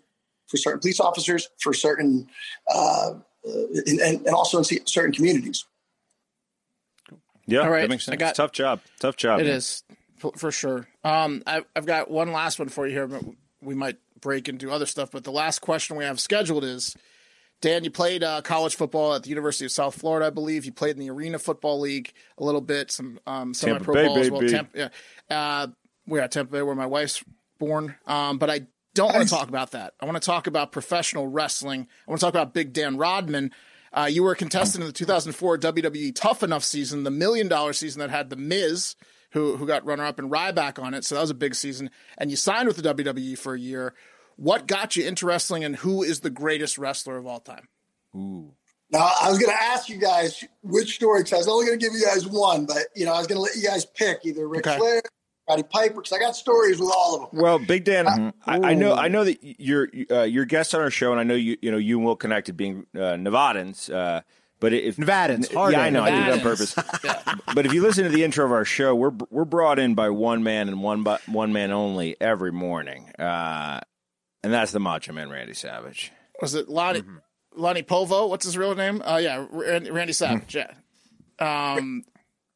for certain police officers, for certain uh, and and also in certain communities.
Yeah,
All right,
that makes
I
sense.
got-
Tough job. Tough job.
It
man.
is for, sure. Um, I, I've got one last one for you here. But we might break and do other stuff, but the last question we have scheduled is: Dan, you played uh, college football at the University of South Florida, I believe. You played in the Arena Football League a little bit, some um, semi-pro
Bay,
ball as well. Temp, yeah, uh, we're at Tampa Bay, where my wife's born. Um, but I don't want to talk about that. I want to talk about professional wrestling. I want to talk about Big Dan Rodman. Uh, you were a contestant in the 2004 WWE Tough Enough season, the million dollar season that had The Miz, who who got runner up and Ryback on it. So that was a big season. And you signed with the WWE for a year. What got you into wrestling, and who is the greatest wrestler of all time? Ooh.
Now, I was going to ask you guys which story because I was only going to give you guys one, but you know, I was going to let you guys pick either Ric
Okay.
Flair, Roddy Piper, because I got stories with all of them.
Well, Big Dan, I, I know I know that you're uh, you're guest on our show, and I know you you know you and Will connected being uh, Nevadans. Uh, but if
Nevadans, hard
yeah, I
A.
know, I did it on
Nevadans.
purpose. but if you listen to the intro of our show, we're we're brought in by one man and one bu- one man only every morning, uh, and that's the Macho Man Randy Savage.
Was it Lonnie
Mm-hmm.
Lonnie Poffo? What's his real name? Uh, yeah, Randy, Randy Savage. yeah. Um,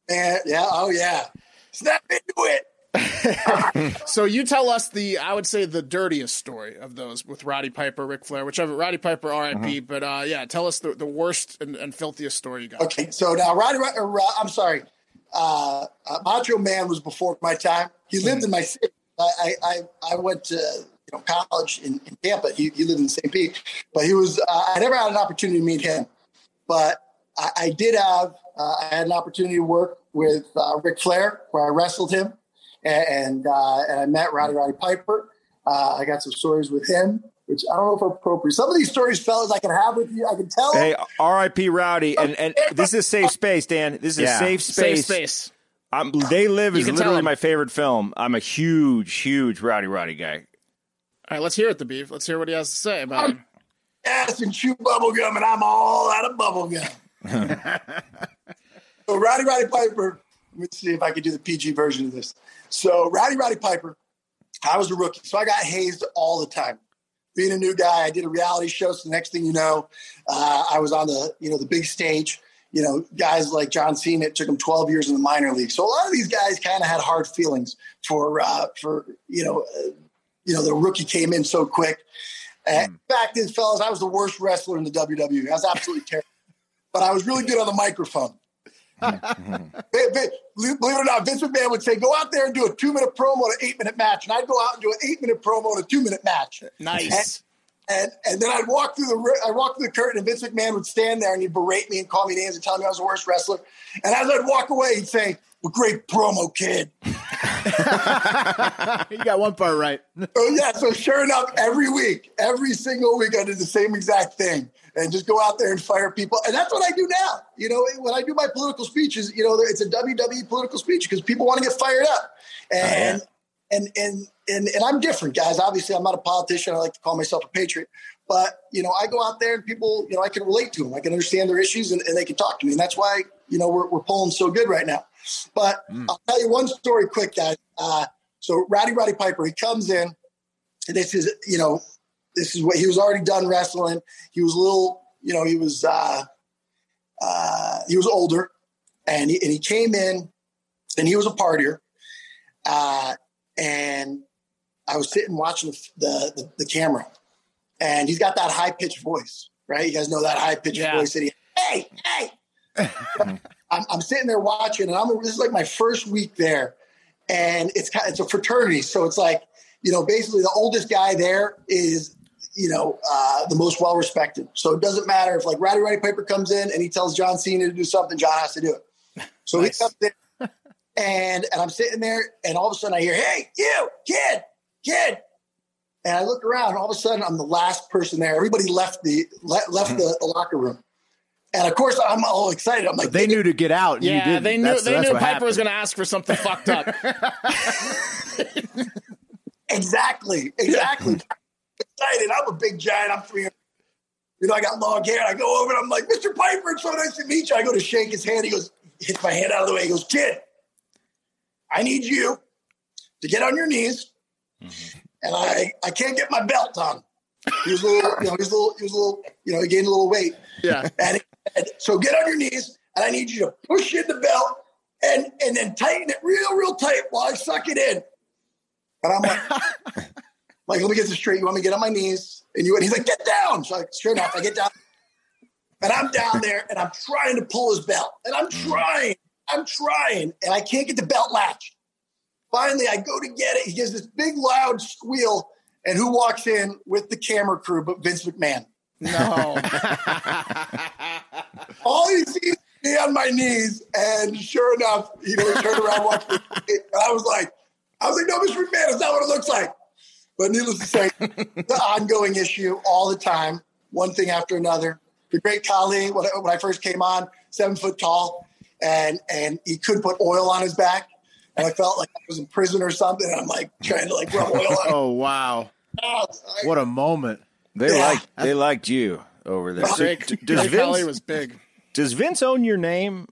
And yeah, oh yeah, snap into it.
so you tell us the, I would say the dirtiest story of those with Roddy Piper, Ric Flair, whichever. Roddy Piper, R.I.P. But uh, yeah, tell us the, the worst and, and filthiest story you got.
Okay, so now Roddy, uh, I'm sorry, uh, uh, Macho Man was before my time. He lived in my city. I, I, I went to you know college in, in Tampa. He, he lived in St. Pete, but he was. Uh, I never had an opportunity to meet him, but I, I did have. Uh, I had an opportunity to work with uh, Ric Flair, where I wrestled him, and and, uh, and I met Roddy Roddy Piper. Uh, I got some stories with him, which I don't know if are appropriate. Some of these stories, fellas, I can have with you. I can tell.
Hey, R.I.P. Rowdy, and and this is a safe space, Dan. This is
Yeah.
a safe
Safe
space.
space.
I'm, they Live is literally my favorite film. I'm a huge, huge Rowdy Roddy guy.
All right, let's hear it, the beef. Let's hear what he has to say about it.
ass and chew bubble gum, and I'm all out of bubble gum. so Roddy Roddy Piper. Let me see if I can do the PG version of this. So Rowdy Roddy Piper, I was a rookie, so I got hazed all the time. Being a new guy, I did a reality show. So the next thing you know, uh, I was on the you know the big stage. You know, guys like John Cena. It took him 12 years in the minor league. So a lot of these guys kind of had hard feelings for uh, for you know uh, you know the rookie came in so quick. And fact is, fellas, I was the worst wrestler in the WWE. I was absolutely terrible, but I was really good on the microphone. Ba- ba- Believe it or not, Vince McMahon would say, "Go out there and do a two-minute promo in an eight-minute match," and I'd go out and do an eight-minute promo in a two-minute match.
Nice.
And and then I'd walk through the I'd walk through the curtain, and Vince McMahon would stand there and he'd berate me and call me names and tell me I was the worst wrestler. And as I'd walk away, he'd say, well, "Great promo, kid."
you got one part right.
Oh yeah, so sure enough, every week, every single week, I did the same exact thing, and just go out there and fire people, and that's what I do now. You know, when I do my political speeches, you know, it's a WWE political speech because people want to get fired up, and and and and and I'm different, guys. Obviously, I'm not a politician. I like to call myself a patriot. But you know, I go out there and people, you know, I can relate to them. I can understand their issues, and, and they can talk to me. And that's why you know we're we're pulling so good right now. But mm. I'll tell you one story quick, guys. Uh, so Rowdy Roddy Piper, he comes in. And this is you know, this is what he was already done wrestling. He was a little, you know, he was uh, uh, he was older, and he, and he came in, and he was a partier. Uh, and I was sitting watching the, the, the camera, and he's got that high pitched voice, right? You guys know that high pitched yeah. voice that he, hey, hey. I'm, I'm, sitting there watching, and I'm this is like my first week there, and it's kind of, it's a fraternity, so it's like you know basically the oldest guy there is you know uh, the most well respected. So it doesn't matter if like Rowdy Roddy Piper comes in and he tells John Cena to do something, John has to do it. So nice. he comes in and and I'm sitting there, and all of a sudden I hear, "Hey, you kid, kid!" And I look around, and all of a sudden I'm the last person there. Everybody left the left the, the locker room, and of course I'm all excited. I'm like,
but they knew to get out.
Yeah, they knew that's, they that's knew Piper happened. was going to ask for something fucked up.
exactly, exactly. excited. I'm a big giant. I'm three. You know, I got long hair. I go over and I'm like, Mr. Piper, it's so nice to meet you. I go to shake his hand. He goes, hits my hand out of the way. He goes, kid, I need you to get on your knees. Mm-hmm. And I, I can't get my belt on. He was a little, you know, he was a little, he was a little, you know, he gained a little weight.
Yeah.
And, and so get on your knees and I need you to push in the belt and, and then tighten it real, real tight while I suck it in. And I'm like, like, let me get this straight. You want me to get on my knees? And you, and he's like, get down. So I, sure enough, I get down and I'm down there and I'm trying to pull his belt and I'm mm. trying I'm trying and I can't get the belt latch. Finally, I go to get it. He gives this big loud squeal. And who walks in with the camera crew but Vince McMahon?
No.
All he sees me on my knees. And sure enough, you know, he turned around, watched me. And I was like, I was like, no, Mr. McMahon, it's not what it looks like. But needless to say, the ongoing issue all the time, one thing after another. The great Khali, when I, when I first came on, seven foot tall, and and he couldn't put oil on his back, and I felt like I was in prison or something. And I'm like trying to like rub oil on.
oh wow! Oh, what a moment!
They yeah. liked they liked you over there.
So, does Vince was big?
Does Vince own your name?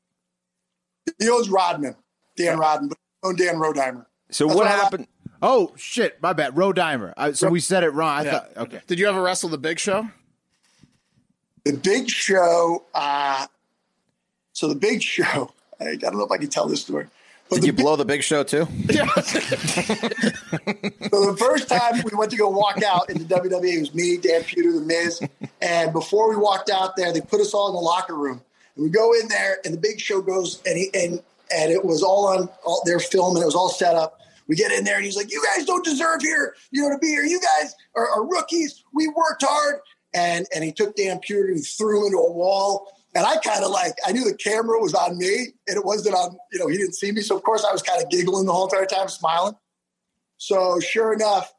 He owns Rodman, Dan Rodman, but own Dan Rodimer.
So That's what happened?
Oh shit! My bad, Rodimer. I, so we said it wrong. I yeah. thought okay.
Did you ever wrestle the Big Show?
The Big Show. Uh, so the big show, I, I don't know if I can tell this story.
But Did you big, blow the big show too? Yeah. so
the first time we went to go walk out in the WWE, it was me, Dan Puder, The Miz. And before we walked out there, they put us all in the locker room. And we go in there, and the big show goes, and he, and and it was all on all their film, and it was all set up. We get in there, and he's like, "You guys don't deserve here, you know, to be here. You guys are, are rookies. We worked hard." And and he took Dan Puder and threw him into a wall and I kind of like, I knew the camera was on me and it wasn't on, you know, he didn't see me. So, of course, I was kind of giggling the whole entire time, smiling. So, sure enough,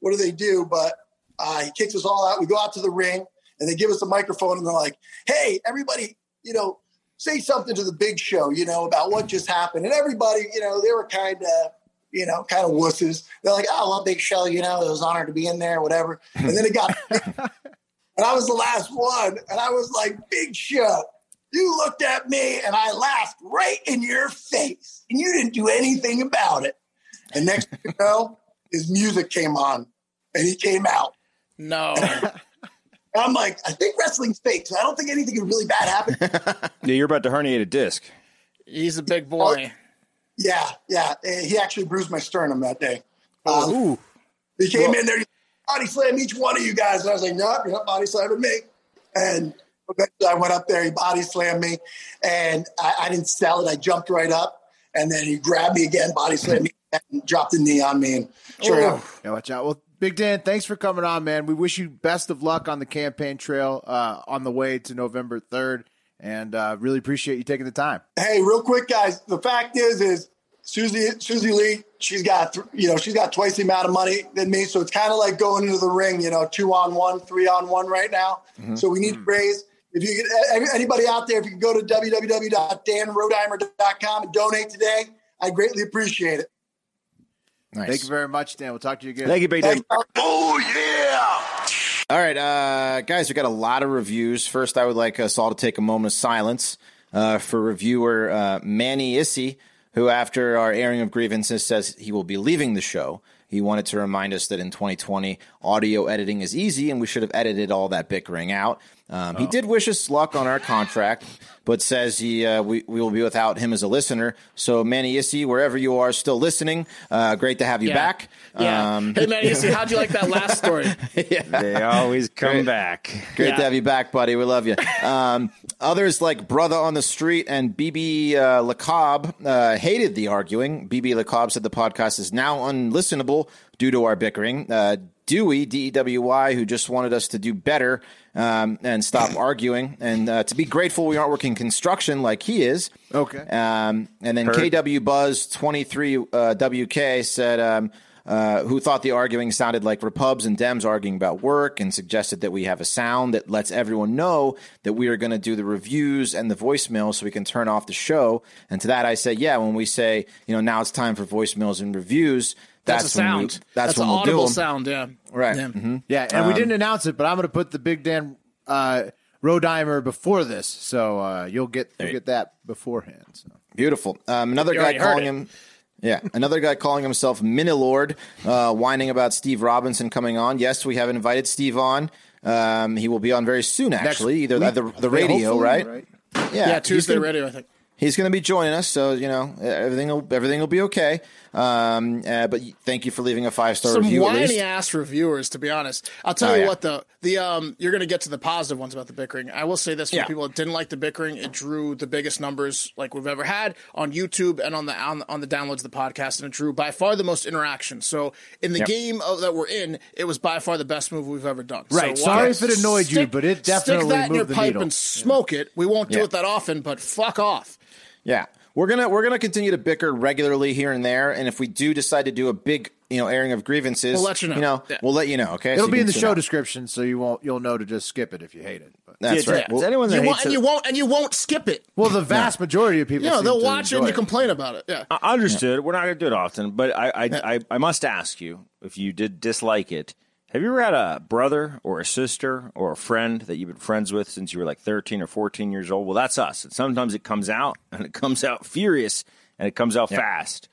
what do they do? But uh, he kicks us all out. We go out to the ring and they give us a microphone and they're like, hey, everybody, you know, say something to the big show, you know, about what just happened. And everybody, you know, they were kind of, you know, kind of wusses. They're like, oh, well, big show, you know, it was honored to be in there, whatever. And then it got and I was the last one. And I was like, Big Show, you looked at me and I laughed right in your face, and you didn't do anything about it. And next you know, his music came on and he came out.
No.
I'm like, I think wrestling's fake, so I don't think anything really bad happened.
yeah, you're about to herniate a disc.
He's a big boy.
Oh, yeah, yeah. He actually bruised my sternum that day. Um, he came well, in there body slammed each one of you guys. And I was like, nope, you're not body slamming me. And eventually I went up there, he body slammed me, and I, I, didn't sell it. I jumped right up, and then he grabbed me again, body slammed me, and dropped the knee on me. And sure enough.
Yeah, watch out. Well, Big Dan, thanks for coming on, man. We wish you best of luck on the campaign trail uh, on the way to November 3rd, and uh, really appreciate you taking the time.
Hey, real quick, guys. The fact is, is Susie Susie Lee, she's got you know she's got twice the amount of money than me, so it's kind of like going into the ring, you know, two on one, three on one right now. Mm-hmm. So we need to raise. If you get anybody out there, if you can go to www.danrodimer.com and donate today, I greatly appreciate it.
Nice.
Thank you very much, Dan. We'll talk to you again.
Thank you, Big Dan.
Oh, yeah.
All right, uh, guys, we got a lot of reviews. First, I would like us all to take a moment of silence uh, for reviewer uh, Manny Issy, who, after our airing of grievances, says he will be leaving the show. He wanted to remind us that in 2020, audio editing is easy and we should have edited all that bickering out. Um, He did wish us luck on our contract, but says he uh, we, we will be without him as a listener. So, Manny Issy, wherever you are still listening, uh, great to have you
Yeah.
back.
Yeah.
Um,
hey Manny you see, how'd you like that last story?
They always come
Great.
back.
Great
Yeah.
to have you back, buddy. We love you. Um, others like Brother on the Street and BB uh, LeCobb uh, hated the arguing. BB LeCobb said the podcast is now unlistenable due to our bickering. Uh, Dewey, D E W Y, who just wanted us to do better um, and stop arguing and uh, to be grateful we aren't working construction like he is.
Okay.
Um, and then KW Buzz 23 uh, WK said, um, uh, who thought the arguing sounded like Repubs and Dems arguing about work and suggested that we have a sound that lets everyone know that we are going to do the reviews and the voicemail so we can turn off the show. And to that, I said, yeah, when we say, you know, now it's time for voicemails and reviews,
That's,
that's,
a sound.
we, that's,
an
when we'll
audible sound. Yeah.
Right.
Yeah.
Mhm.
Yeah, and we didn't announce it, but I'm going to put the Big Dan uh, Rodimer before this, so uh, you'll get you'll get that beforehand. So.
Beautiful. Um, another
You
guy calling him. Yeah, another guy calling himself Minilord, uh, whining about Steve Robinson coming on. Yes, we have invited Steve on. Um, he will be on very soon, actually, either
week,
at the, the radio,
hopefully,
right? Yeah,
Yeah. Tuesday
gonna-
radio, I think.
He's going to be joining us, so you know everything will everything will be okay. Um, uh, but thank you for leaving a five star
Some
review. at
whiny
least.
ass reviewers, to be honest. I'll tell
Oh,
you
yeah.
what, though. The um, you're going to get to the positive ones about the bickering. I will say this for
Yeah.
people that didn't like the bickering, it drew the biggest numbers like we've ever had on YouTube and on the on, on the downloads of the podcast, and it drew by far the most interaction. So in the
Yep.
game of, that we're in, it was by far the best move we've ever done.
Right.
So
Sorry if it annoyed you, but it definitely
stick that in your
the
pipe
needle.
and smoke it. We won't do
Yeah.
it that often, but fuck off.
Yeah, we're gonna we're gonna continue to bicker regularly here and there, and if we do decide to do a big you know airing of grievances,
We'll let you know. Yeah.
we'll let you know. Okay,
It'll
So
be in the show
out.
description, so you won't you'll know to just skip it if you hate it. But.
That's
Yeah,
right.
Does
Well,
anyone that
You
hates
won't, and
it-
you won't, and you won't skip it.
Well, the vast majority of people,
You know, they'll watch it and
enjoy
you complain about it. Yeah.
I understood. We're not going to do it often, but I, I, I, I must ask you if you did dislike it. Have you ever had a brother or a sister or a friend that you've been friends with since you were like 13 or 14 years old? Well, that's us. And sometimes it comes out and it comes out furious and it comes out fast.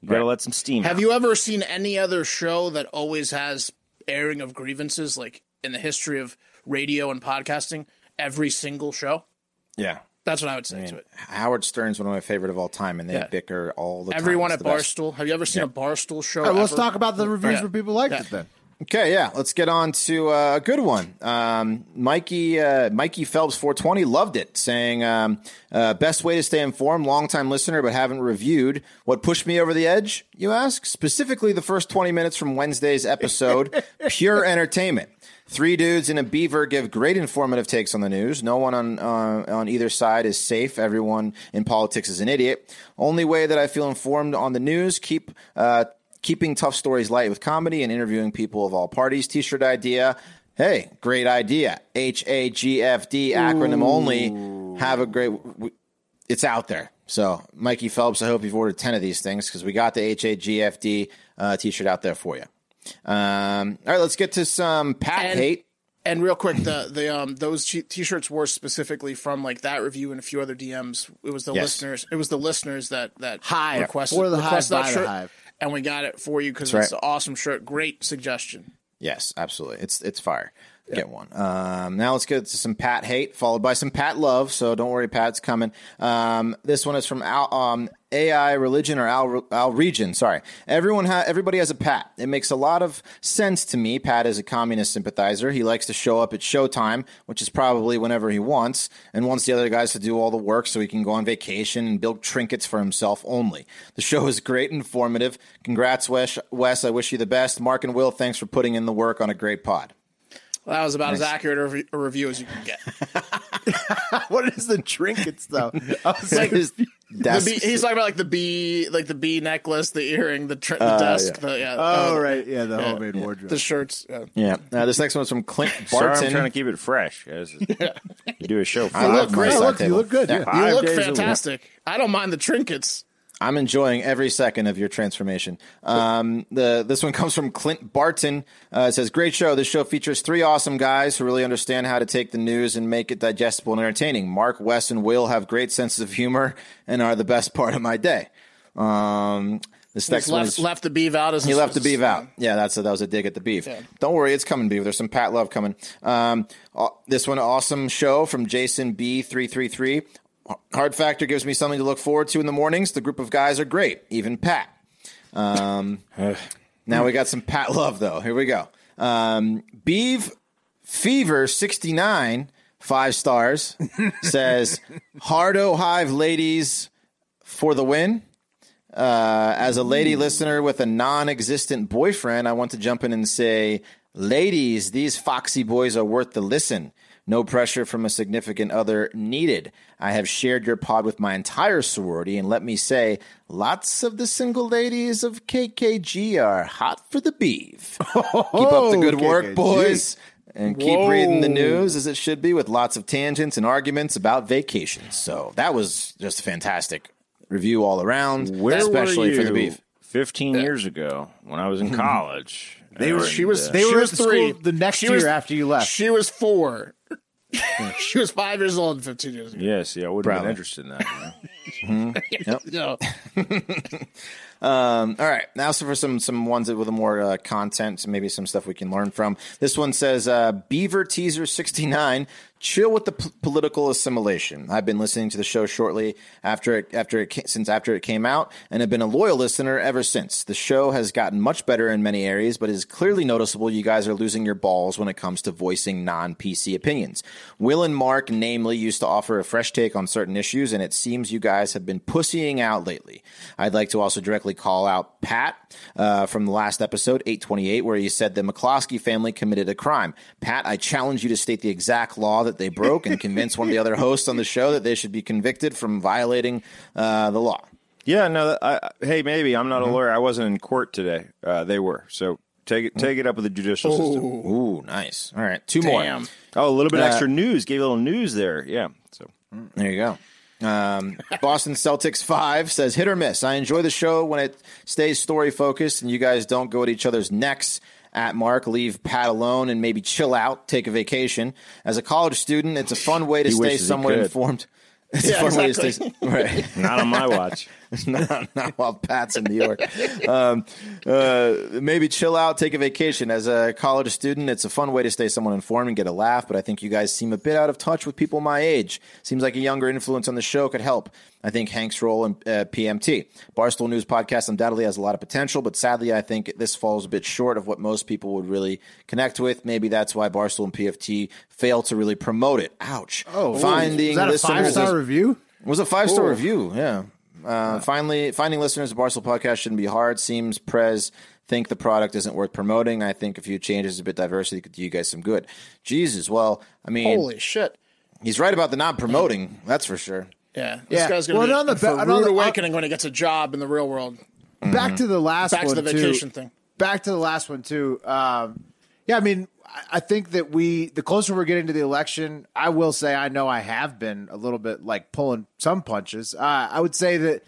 You got to let some steam
Have
out.
you ever seen any other show that always has airing of grievances, like in the history of radio and podcasting? Every single show.
yeah.
That's what I would say
I
to it.
Howard Stern's one of my favorite of all time, and they
Yeah.
bicker all the time.
Everyone at
the best.
Barstool. Have you ever seen a Barstool show?
All right, well, let's
ever?
talk about the reviews oh,
Yeah.
where people liked
Yeah.
it then.
Okay, yeah, let's get on to uh, a good one. Um, Mikey uh, Mikey Phelps 420 loved it, saying um, uh, best way to stay informed. Longtime listener, but haven't reviewed. What pushed me over the edge? You ask. Specifically, the first 20 minutes from Wednesday's episode, pure entertainment. Three dudes and a beaver give great informative takes on the news. No one on uh, on either side is safe. Everyone in politics is an idiot. Only way that I feel informed on the news keep uh, keeping tough stories light with comedy and interviewing people of all parties. T-shirt idea. Hey, great idea. H A G F D acronym only. Have a great. w- It's out there. So, Mikey Phelps, I hope you've ordered ten of these things because we got the H A G F D uh, T-shirt out there for you. Um, all right, let's get to some Pat
And-
hate.
And real quick, the the um those t- t-shirts were specifically from like that review and a few other DMs. It was the
Yes.
listeners. It was the listeners that that
Hive.
requested,
For the Hive,
requested that
by the Hive.
And we got it for you because it's an awesome shirt. Great suggestion.
Yes, absolutely. It's it's fire. Get one. Um, now let's get to some Pat hate, followed by some Pat love. So don't worry, Pat's coming. Um, this one is from Al, um, AI Religion or Al, Al Region. Sorry, everyone ha- everybody has a Pat. It makes a lot of sense to me. Pat is a communist sympathizer. He likes to show up at showtime, which is probably whenever he wants, and wants the other guys to do all the work so he can go on vacation and build trinkets for himself only. The show is great and informative. Congrats, Wes. Wes, I wish you the best. Mark and Will, thanks for putting in the work on a great pod.
Well, that was about as accurate a, re- a review as you can get.
what is the trinkets though? I was like,
His desk-
bee, he's talking about like the bee, like the bee necklace, the earring, the, tr- the desk, the yeah,
oh
uh,
right, yeah, the homemade wardrobe.
the shirts. Yeah.
yeah. Uh, this next one's from Clint
Sorry, I'm
Barton.
trying to keep it fresh. As you do a show.
I
Five,
love my
great.
side
look, you look good, yeah.
You look
days a week.
fantastic. I don't mind the trinkets.
I'm enjoying every second of your transformation. Um, the this one comes from Clint Barton. Uh, it says, "Great show. This show features three awesome guys who really understand how to take the news and make it digestible and entertaining. Mark, Wes, and Will have great senses of humor and are the best part of my day." Um, this next
left,
is
left the beef out as
he left the beef out. Yeah, that's a, that was a dig at the beef. Don't worry, it's coming, beef. There's some Pat Love coming. Um, uh, this one, awesome show from Jason B three three three. Hard Factor gives me something to look forward to in the mornings. The group of guys are great, even Pat. Um, now we got some Pat Love though. Here we go. Um, Beeve Fever sixty nine five stars says Hardo Hive ladies for the win. Uh, as a lady listener with a non-existent boyfriend, I want to jump in and say, ladies, these foxy boys are worth the listen. No pressure from a significant other needed. I have shared your pod with my entire sorority, and let me say, lots of the single ladies of KKG are hot for the beef. Keep up the good work, boys. And keep reading the news as it should be with lots of tangents and arguments about vacations. So that was just a fantastic review all around,
Where
especially
were
for
you
the beef.
15 years ago when I was in college.
They were-
She was.
uh,
They
she
were
was
the
three.
school the next
She
year
was-
after you left.
She was four. she was five years old 15 years ago.
Yes, yeah, see, I would have been interested in that. you know?
No.
Um, all right, now so for some some ones with more uh, content, maybe some stuff we can learn from. This one says uh, Beaver Teaser sixty nine. Chill with the p- political assimilation. I've been listening to the show shortly after it, after it since after it came out, and have been a loyal listener ever since. The show has gotten much better in many areas, but it is clearly noticeable you guys are losing your balls when it comes to voicing non PC opinions. Will and Mark, namely, used to offer a fresh take on certain issues, and it seems you guys have been pussying out lately. I'd like to also directly call out Pat uh, from the last episode, 828, where he said the McCloskey family committed a crime. Pat, I challenge you to state the exact law that they broke and convince one of the other hosts on the show that they should be convicted from violating uh, the law.
Yeah, no. I, I- hey, maybe I'm
Mm-hmm.
not a lawyer. I wasn't in court today. Uh, they were. So take it take it up with the judicial system.
Ooh, nice. All right, two
Damn.
more.
Oh, a little bit
Uh,
extra news. Gave a little news there. Yeah. So
There you go. Um, Boston Celtics five says hit or miss. I enjoy the show when it stays story focused and you guys don't go at each other's necks. At Mark, leave Pat alone and maybe chill out, take a vacation. As a college student, it's a fun way to
He
stay
wishes he
somewhat informed. It's
Yeah,
a fun way to stay right.
not on my watch.
not, not while Pat's in New York. Um, uh, maybe chill out, take a vacation. As a college student, it's a fun way to stay someone informed and get a laugh. But I think you guys seem a bit out of touch with people my age. Seems like a younger influence on the show could help. I think Hank's role in uh, PMT. Barstool News Podcast undoubtedly has a lot of potential, but sadly, I think this falls a bit short of what most people would really connect with. Maybe that's why Barstool and PFT fail to really promote it. Ouch.
Oh,
finding
is that a five star review?
it was a five star review. Yeah. Uh, Finally, finding listeners to Barstool Podcast shouldn't be hard. Seems Prez think the product isn't worth promoting. I think a few changes, a bit diversity could do you guys some good. Jesus. Well, I mean,
Holy shit.
he's right about the not promoting. That's for sure.
Yeah. This
Yeah.
guy's going to
Well,
be
on the
for
on
rude
the-
awakening when he gets a job in the real world.
Back to the last
Back to
one
the
too.
vacation thing.
Back to the last one too. Um, yeah, I mean, I- I think that we the closer we're getting to the election, I will say I know I have been a little bit like pulling some punches. Uh, I would say that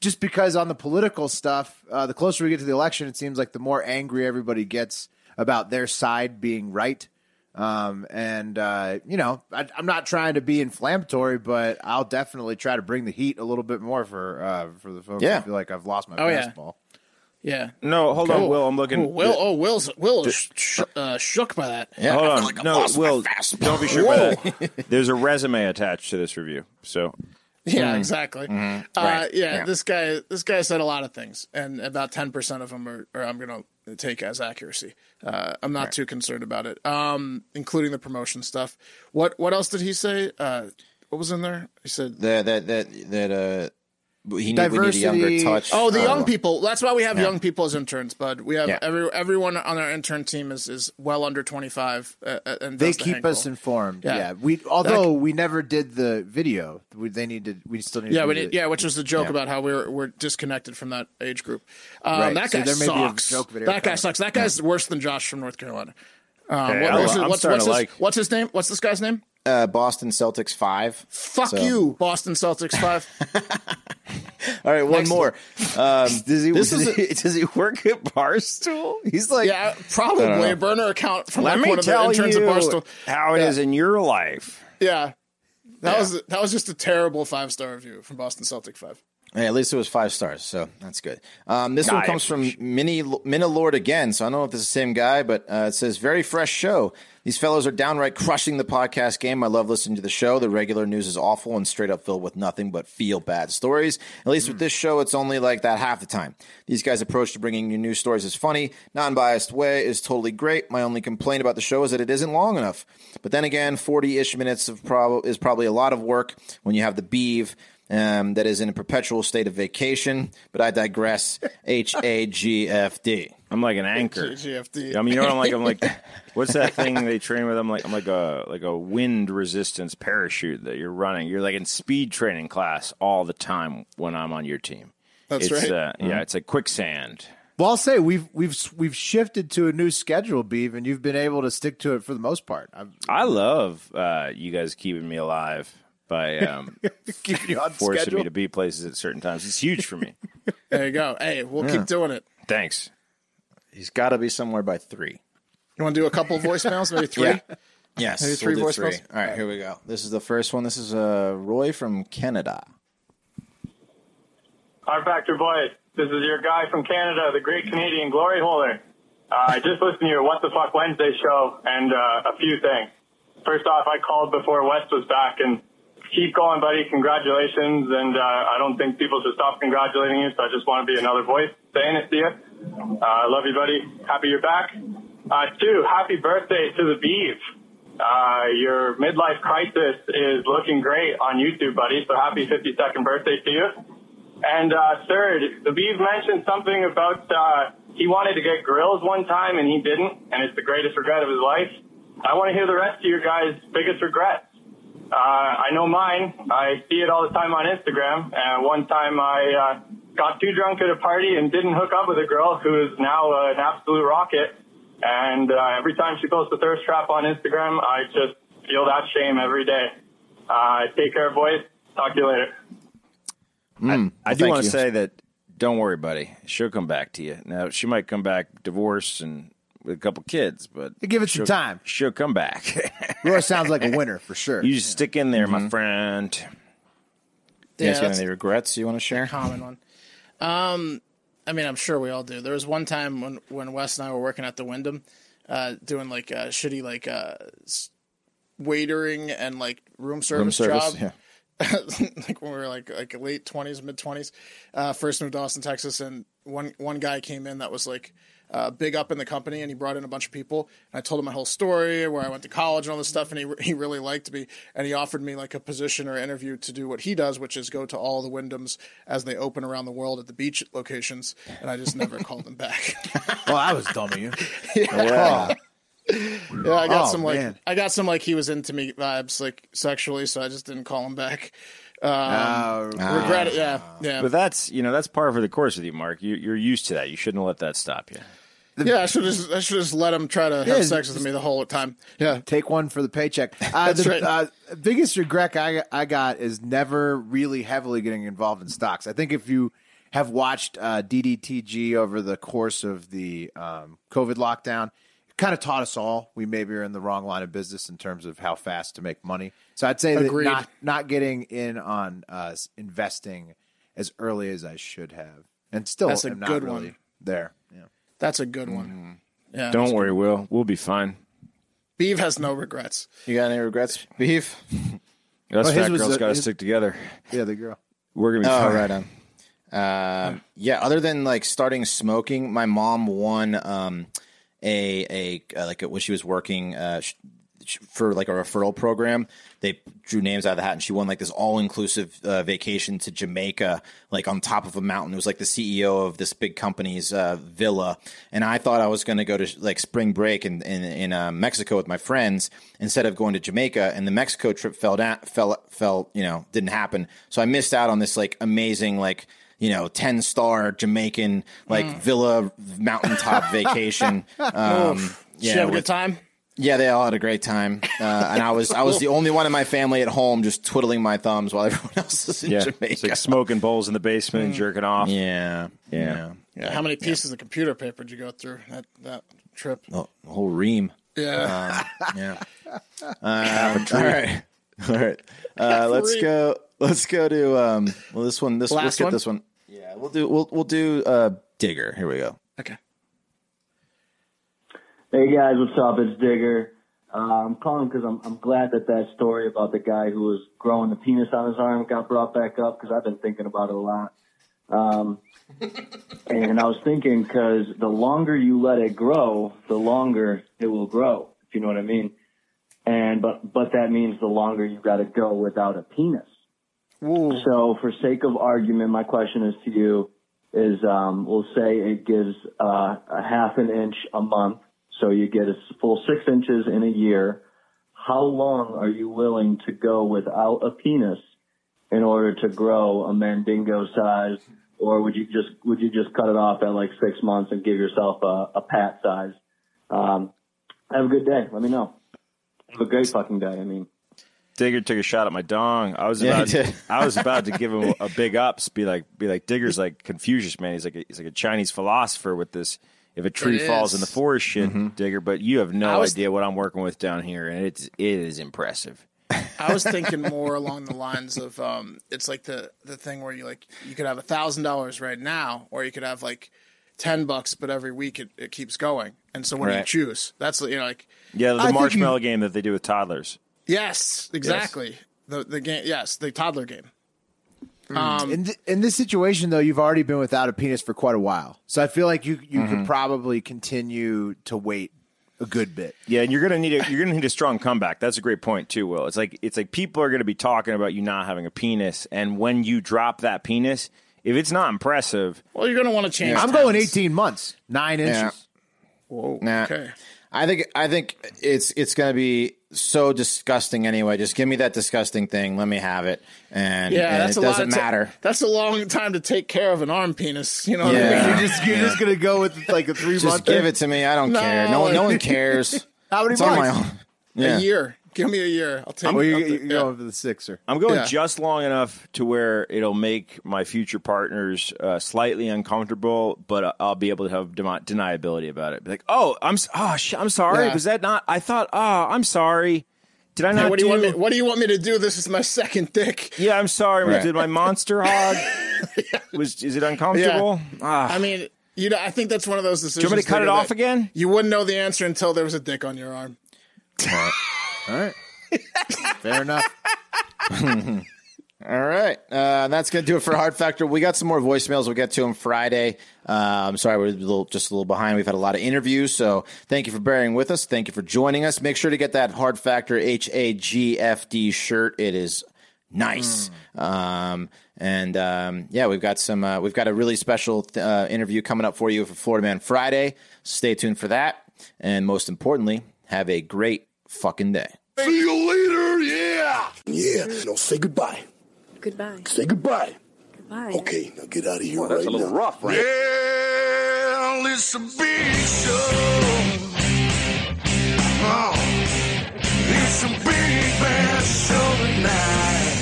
just because on the political stuff, uh, the closer we get to the election, it seems like the more angry everybody gets about their side being right. Um, and uh, you know, I, I'm not trying to be inflammatory, but I'll definitely try to bring the heat a little bit more for uh, for the folks.
Yeah.
who feel like I've lost my
Oh, yeah.
Fastball.
Yeah.
No, hold on, Will. I'm looking.
Oh, Will, oh, Will's Will is sh- uh, shook by that.
Yeah.
Hold on.
like
no, Will. Don't be sure by that. There's a resume attached to this review. So
Yeah, exactly. Uh,
Mm-hmm. Right.
yeah,
Yeah.
this guy, this guy said a lot of things, and about ten percent of them are, are I'm going to take as accuracy. Uh, I'm not too concerned about it, um, including the promotion stuff. What What else did he say? Uh, what was in there? He said,
That that that that he need, we need a
Diversity.
younger touch.
"Oh, the
Uh,
young people. That's why we have young people as interns. But we have
Yeah.
every everyone on our intern team is is well under 25, uh, uh, and
They
does the
keep
Hank
us informed.
Yeah.
Yeah. We although we never did the video, we, they need to. We still need.
Yeah,
to
we
do
did,
the-
yeah, which was the joke
Yeah.
about how we're we're disconnected from that age group. Um,
Right,
That
so
guy
there may be a
sucks.
joke video
that guy
coming.
sucks. That guy's worse than Josh from North Carolina. Um,
Okay,
what-
I'm-
what's, his,
I'm
what's, what's
to
his-
like-
what's his name? What's this guy's name?
Uh, Boston Celtics five.
Fuck
So-
you, Boston Celtics five.
All right, one
Next
more. Um,
Does he, does,
is
he does he work at Barstool? He's like,
Yeah, probably a burner account from
let
like
me
one of the interns
you
at Barstool.
how it is
Yeah.
in your life.
Yeah. That was that was just a terrible five star review from Boston Celtic Five.
Hey, at least it was five stars, so that's good. Um, this
Nah,
one comes from Mini Minilord again, so I don't know if this is the same guy, but uh, it says very fresh show. These fellows are downright crushing the podcast game. I love listening to the show. The regular news is awful and straight up filled with nothing but feel bad stories. At least with this show, it's only like that half the time. These guys' approach to bringing you news stories is funny, non biased way is totally great. My only complaint about the show is that it isn't long enough. But then again, forty ish minutes of prob- is probably a lot of work when you have the beeve um, that is in a perpetual state of vacation. But I digress. H A G F D.
I'm like an anchor.
H-A-G-F-D.
I mean, you know what I'm like? I'm like, what's that thing they train with? I'm like, I'm like a like a wind resistance parachute that you're running. You're like in speed training class all the time when I'm on your team.
That's
it's,
right.
Uh, Yeah, it's like quicksand.
Well, I'll say we've we've we've shifted to a new schedule, Beeve, and you've been able to stick to it for the most part. I'm
I love uh, you guys keeping me alive by um,
keeping you on
forcing
schedule.
me to be places at certain times. It's huge for me.
There you go. Hey, we'll keep doing it.
Thanks.
He's got to be somewhere by three.
You want to do a couple voicemails, maybe three?
Yeah. Yes,
Maybe three
we'll do
voicemails?
All right, here we go. This is the first one. This is uh, Roy from Canada.
Hard Factor Boys, this is your guy from Canada, the great Canadian glory holder. Uh, I just listened to your What the Fuck Wednesday show and uh, a few things. First off, I called before Wes was back and keep going, buddy. Congratulations. And uh, I don't think people should stop congratulating you, so I just want to be another voice saying it to you. Uh, I love you, buddy. Happy you're back. Uh, two, happy birthday to the Beeve. Uh, your midlife crisis is looking great on YouTube, buddy. So happy 52nd birthday to you. And uh, third, the Beeve mentioned something about uh, he wanted to get grills one time and he didn't, and it's the greatest regret of his life. I want to hear the rest of your guys' biggest regrets. Uh, I know mine. I see it all the time on Instagram. And one time I uh, got too drunk at a party and didn't hook up with a girl who is now uh, an absolute rocket. And uh, every time she posts a thirst trap on Instagram, I just feel that shame every day. Uh, take care, boys. Talk to you later.
I do want to say that don't worry, buddy. She'll come back to you. Now she might come back divorced and with a couple kids, but
Give it some
she'll-
time.
She'll come back.
Roy sounds like a winner for sure.
you just stick in there, my friend.
You guys got any regrets you want to share?
a common one. Um, I mean, I'm sure we all do. There was one time when when Wes and I were working at the Wyndham, uh, doing like uh, shitty like uh, waitering and like room service,
Room service.
job.
Yeah.
like when we were like like late twenties, mid twenties. Uh, first moved to Austin, Texas, and one one guy came in that was like uh, big up in the company, and he brought in a bunch of people. And I told him my whole story, where I went to college and all this stuff, and he he really liked me, and he offered me like a position or interview to do what he does, which is go to all the Wyndhams as they open around the world at the beach locations. And I just never called him back.
well, I was dumb of you.
Yeah.
Yeah, I got
Oh,
some like
man.
I got some like he was into me vibes like sexually, so I just didn't call him back. Um,
Uh,
regret it, yeah, yeah.
But that's you know that's par for the course with you, Mark. You, you're used to that. You shouldn't let that stop you.
Yeah, I should just I should just let him try to
Yeah,
have sex with me the whole time. Yeah,
take one for the paycheck. Uh,
That's
the
right.
uh, biggest regret I, I got is never really heavily getting involved in stocks. I think if you have watched uh, DDTG over the course of the um, COVID lockdown, it kind of taught us all we maybe are in the wrong line of business in terms of how fast to make money. So I'd say that not not getting in on uh, investing as early as I should have, and still
That's a
am not
good
really
one.
there. Yeah.
that's a good one. Yeah,
Don't worry, Will. We'll be fine.
Beef has no regrets.
You got any regrets, Beef?
Us
Well,
fat girls got to stick together.
Yeah, the girl.
We're gonna be
Oh,
fine.
right on. Um, yeah. Other than like starting smoking, my mom won um, a a uh, like when she was working uh, sh- for like a referral program. They drew names out of the hat, and she won like this all inclusive uh, vacation to Jamaica, like on top of a mountain. It was like the CEO of this big company's uh, villa, and I thought I was going to go to like spring break in in, in uh, Mexico with my friends instead of going to Jamaica. And the Mexico trip fell down, fell fell, you know, didn't happen. So I missed out on this like amazing like you know, 10 star Jamaican, like villa mountaintop vacation. Um,
Did you have a
with-
good time?
Yeah, they all had a great time, uh, and I was I was the only one in my family at home, just twiddling my thumbs while everyone else is in
Yeah,
Jamaica.
it's like smoking bowls in the basement and jerking off.
yeah, yeah,
Yeah, how many pieces of computer paper did you go through that that trip?
The whole ream.
Yeah,
Yeah. Um, all right. All right. Uh, let's go. Let's go to um. Well, this one. This let's get
one?
this one. Yeah, we'll do. We'll we'll do uh Digger. Here we go.
okay.
Hey guys, what's up? It's Digger. Uh, I'm calling because I'm, I'm glad that that story about the guy who was growing the penis on his arm got brought back up because I've been thinking about it a lot. Um, and I was thinking because the longer you let it grow, the longer it will grow. If you know what I mean. And but but that means the longer you got to go without a penis. So, for sake of argument, my question is to you: is um, we'll say it gives uh, a half an inch a month, so you get a full six inches in a year. How long are you willing to go without a penis in order to grow a mandingo size, or would you just would you just cut it off at like six months and give yourself a, a pat size? Um, have a good day. Let me know. Have a great fucking day. I mean.
Digger took a shot at my dong. I was about
he did.
I was about to give him a big ups, be like be like Digger's like Confucius man. He's like a, he's like a Chinese philosopher with this. If a tree
It
falls
is.
in the forest, shit,
Mm-hmm.
Digger. But you have no
was-
idea what I'm working with down here, and it's it is impressive.
I was thinking more along the lines of um, it's like the the thing where you like you could have a thousand dollars right now, or you could have like ten bucks, but every week it, it keeps going. And so what do you choose? That's you know like
Yeah, the
I think
marshmallow game that they do with toddlers.
yes, exactly the the game. Yes, the toddler game.
Hmm.
Um,
In th- in this situation, though, you've already been without a penis for quite a while, so I feel like you you
Mm-hmm.
could probably continue to wait a good bit.
Yeah, and you're gonna need a you're gonna need a strong comeback. That's a great point too, Will. It's like it's like people are gonna be talking about you not having a penis, and when you drop that penis, if it's not impressive,
well, you're gonna want to change.
I'm going 18 months, nine inches.
Yeah.
Whoa.
Nah.
Okay.
I think I think it's it's gonna be so disgusting anyway. Just give me that disgusting thing. Let me have it, and,
Yeah,
and
that's
it
a
doesn't
of ti-
matter.
That's a long time to take care of an arm penis. You know what I mean?
You're just you're just gonna go with like a three
Just
month.
give it to me. I don't
No.
care. No one no one cares.
How many
It's on my
months?
own. Yeah.
A year. Give me a year. I'll take.
Well, you're,
I'll
you're
take-
going for the sixer.
I'm going
Yeah.
just long enough to where it'll make my future partners uh, slightly uncomfortable, but I'll be able to have deni- deniability about it. Be like, oh, I'm oh, sh- I'm sorry.
Yeah.
Was that not? I thought. Oh, I'm sorry. Did I
Hey,
not
what do you want me? What do you want me to do? This is my second dick.
Yeah, I'm sorry.
Right.
Did my monster hog? Was is it uncomfortable? Ah.
I mean, you know, I think that's one of those decisions.
do you want me to cut it off again?
You wouldn't know the answer until there was a dick on your arm.
All right, fair enough.
All right. Uh, that's going to do it for Hard Factor. We got some more voicemails. We'll get to them Friday. Um, sorry, we're a little, just a little behind. We've had a lot of interviews. So thank you for bearing with us. Thank you for joining us. Make sure to get that Hard Factor H A G F D shirt. It is nice. Um, and um, yeah, we've got some, uh, we've got a really special uh, interview coming up for you for Florida Man Friday. Stay tuned for that. And most importantly, have a great fucking day.
See you later, yeah.
Yeah, no, say goodbye.
Goodbye.
Say goodbye.
Goodbye.
Okay, now get out of here
that's
right
a little
now.
rough, right? Well, it's a big show. Oh, it's a big bad show tonight.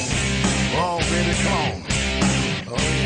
Oh, baby, come on. Oh,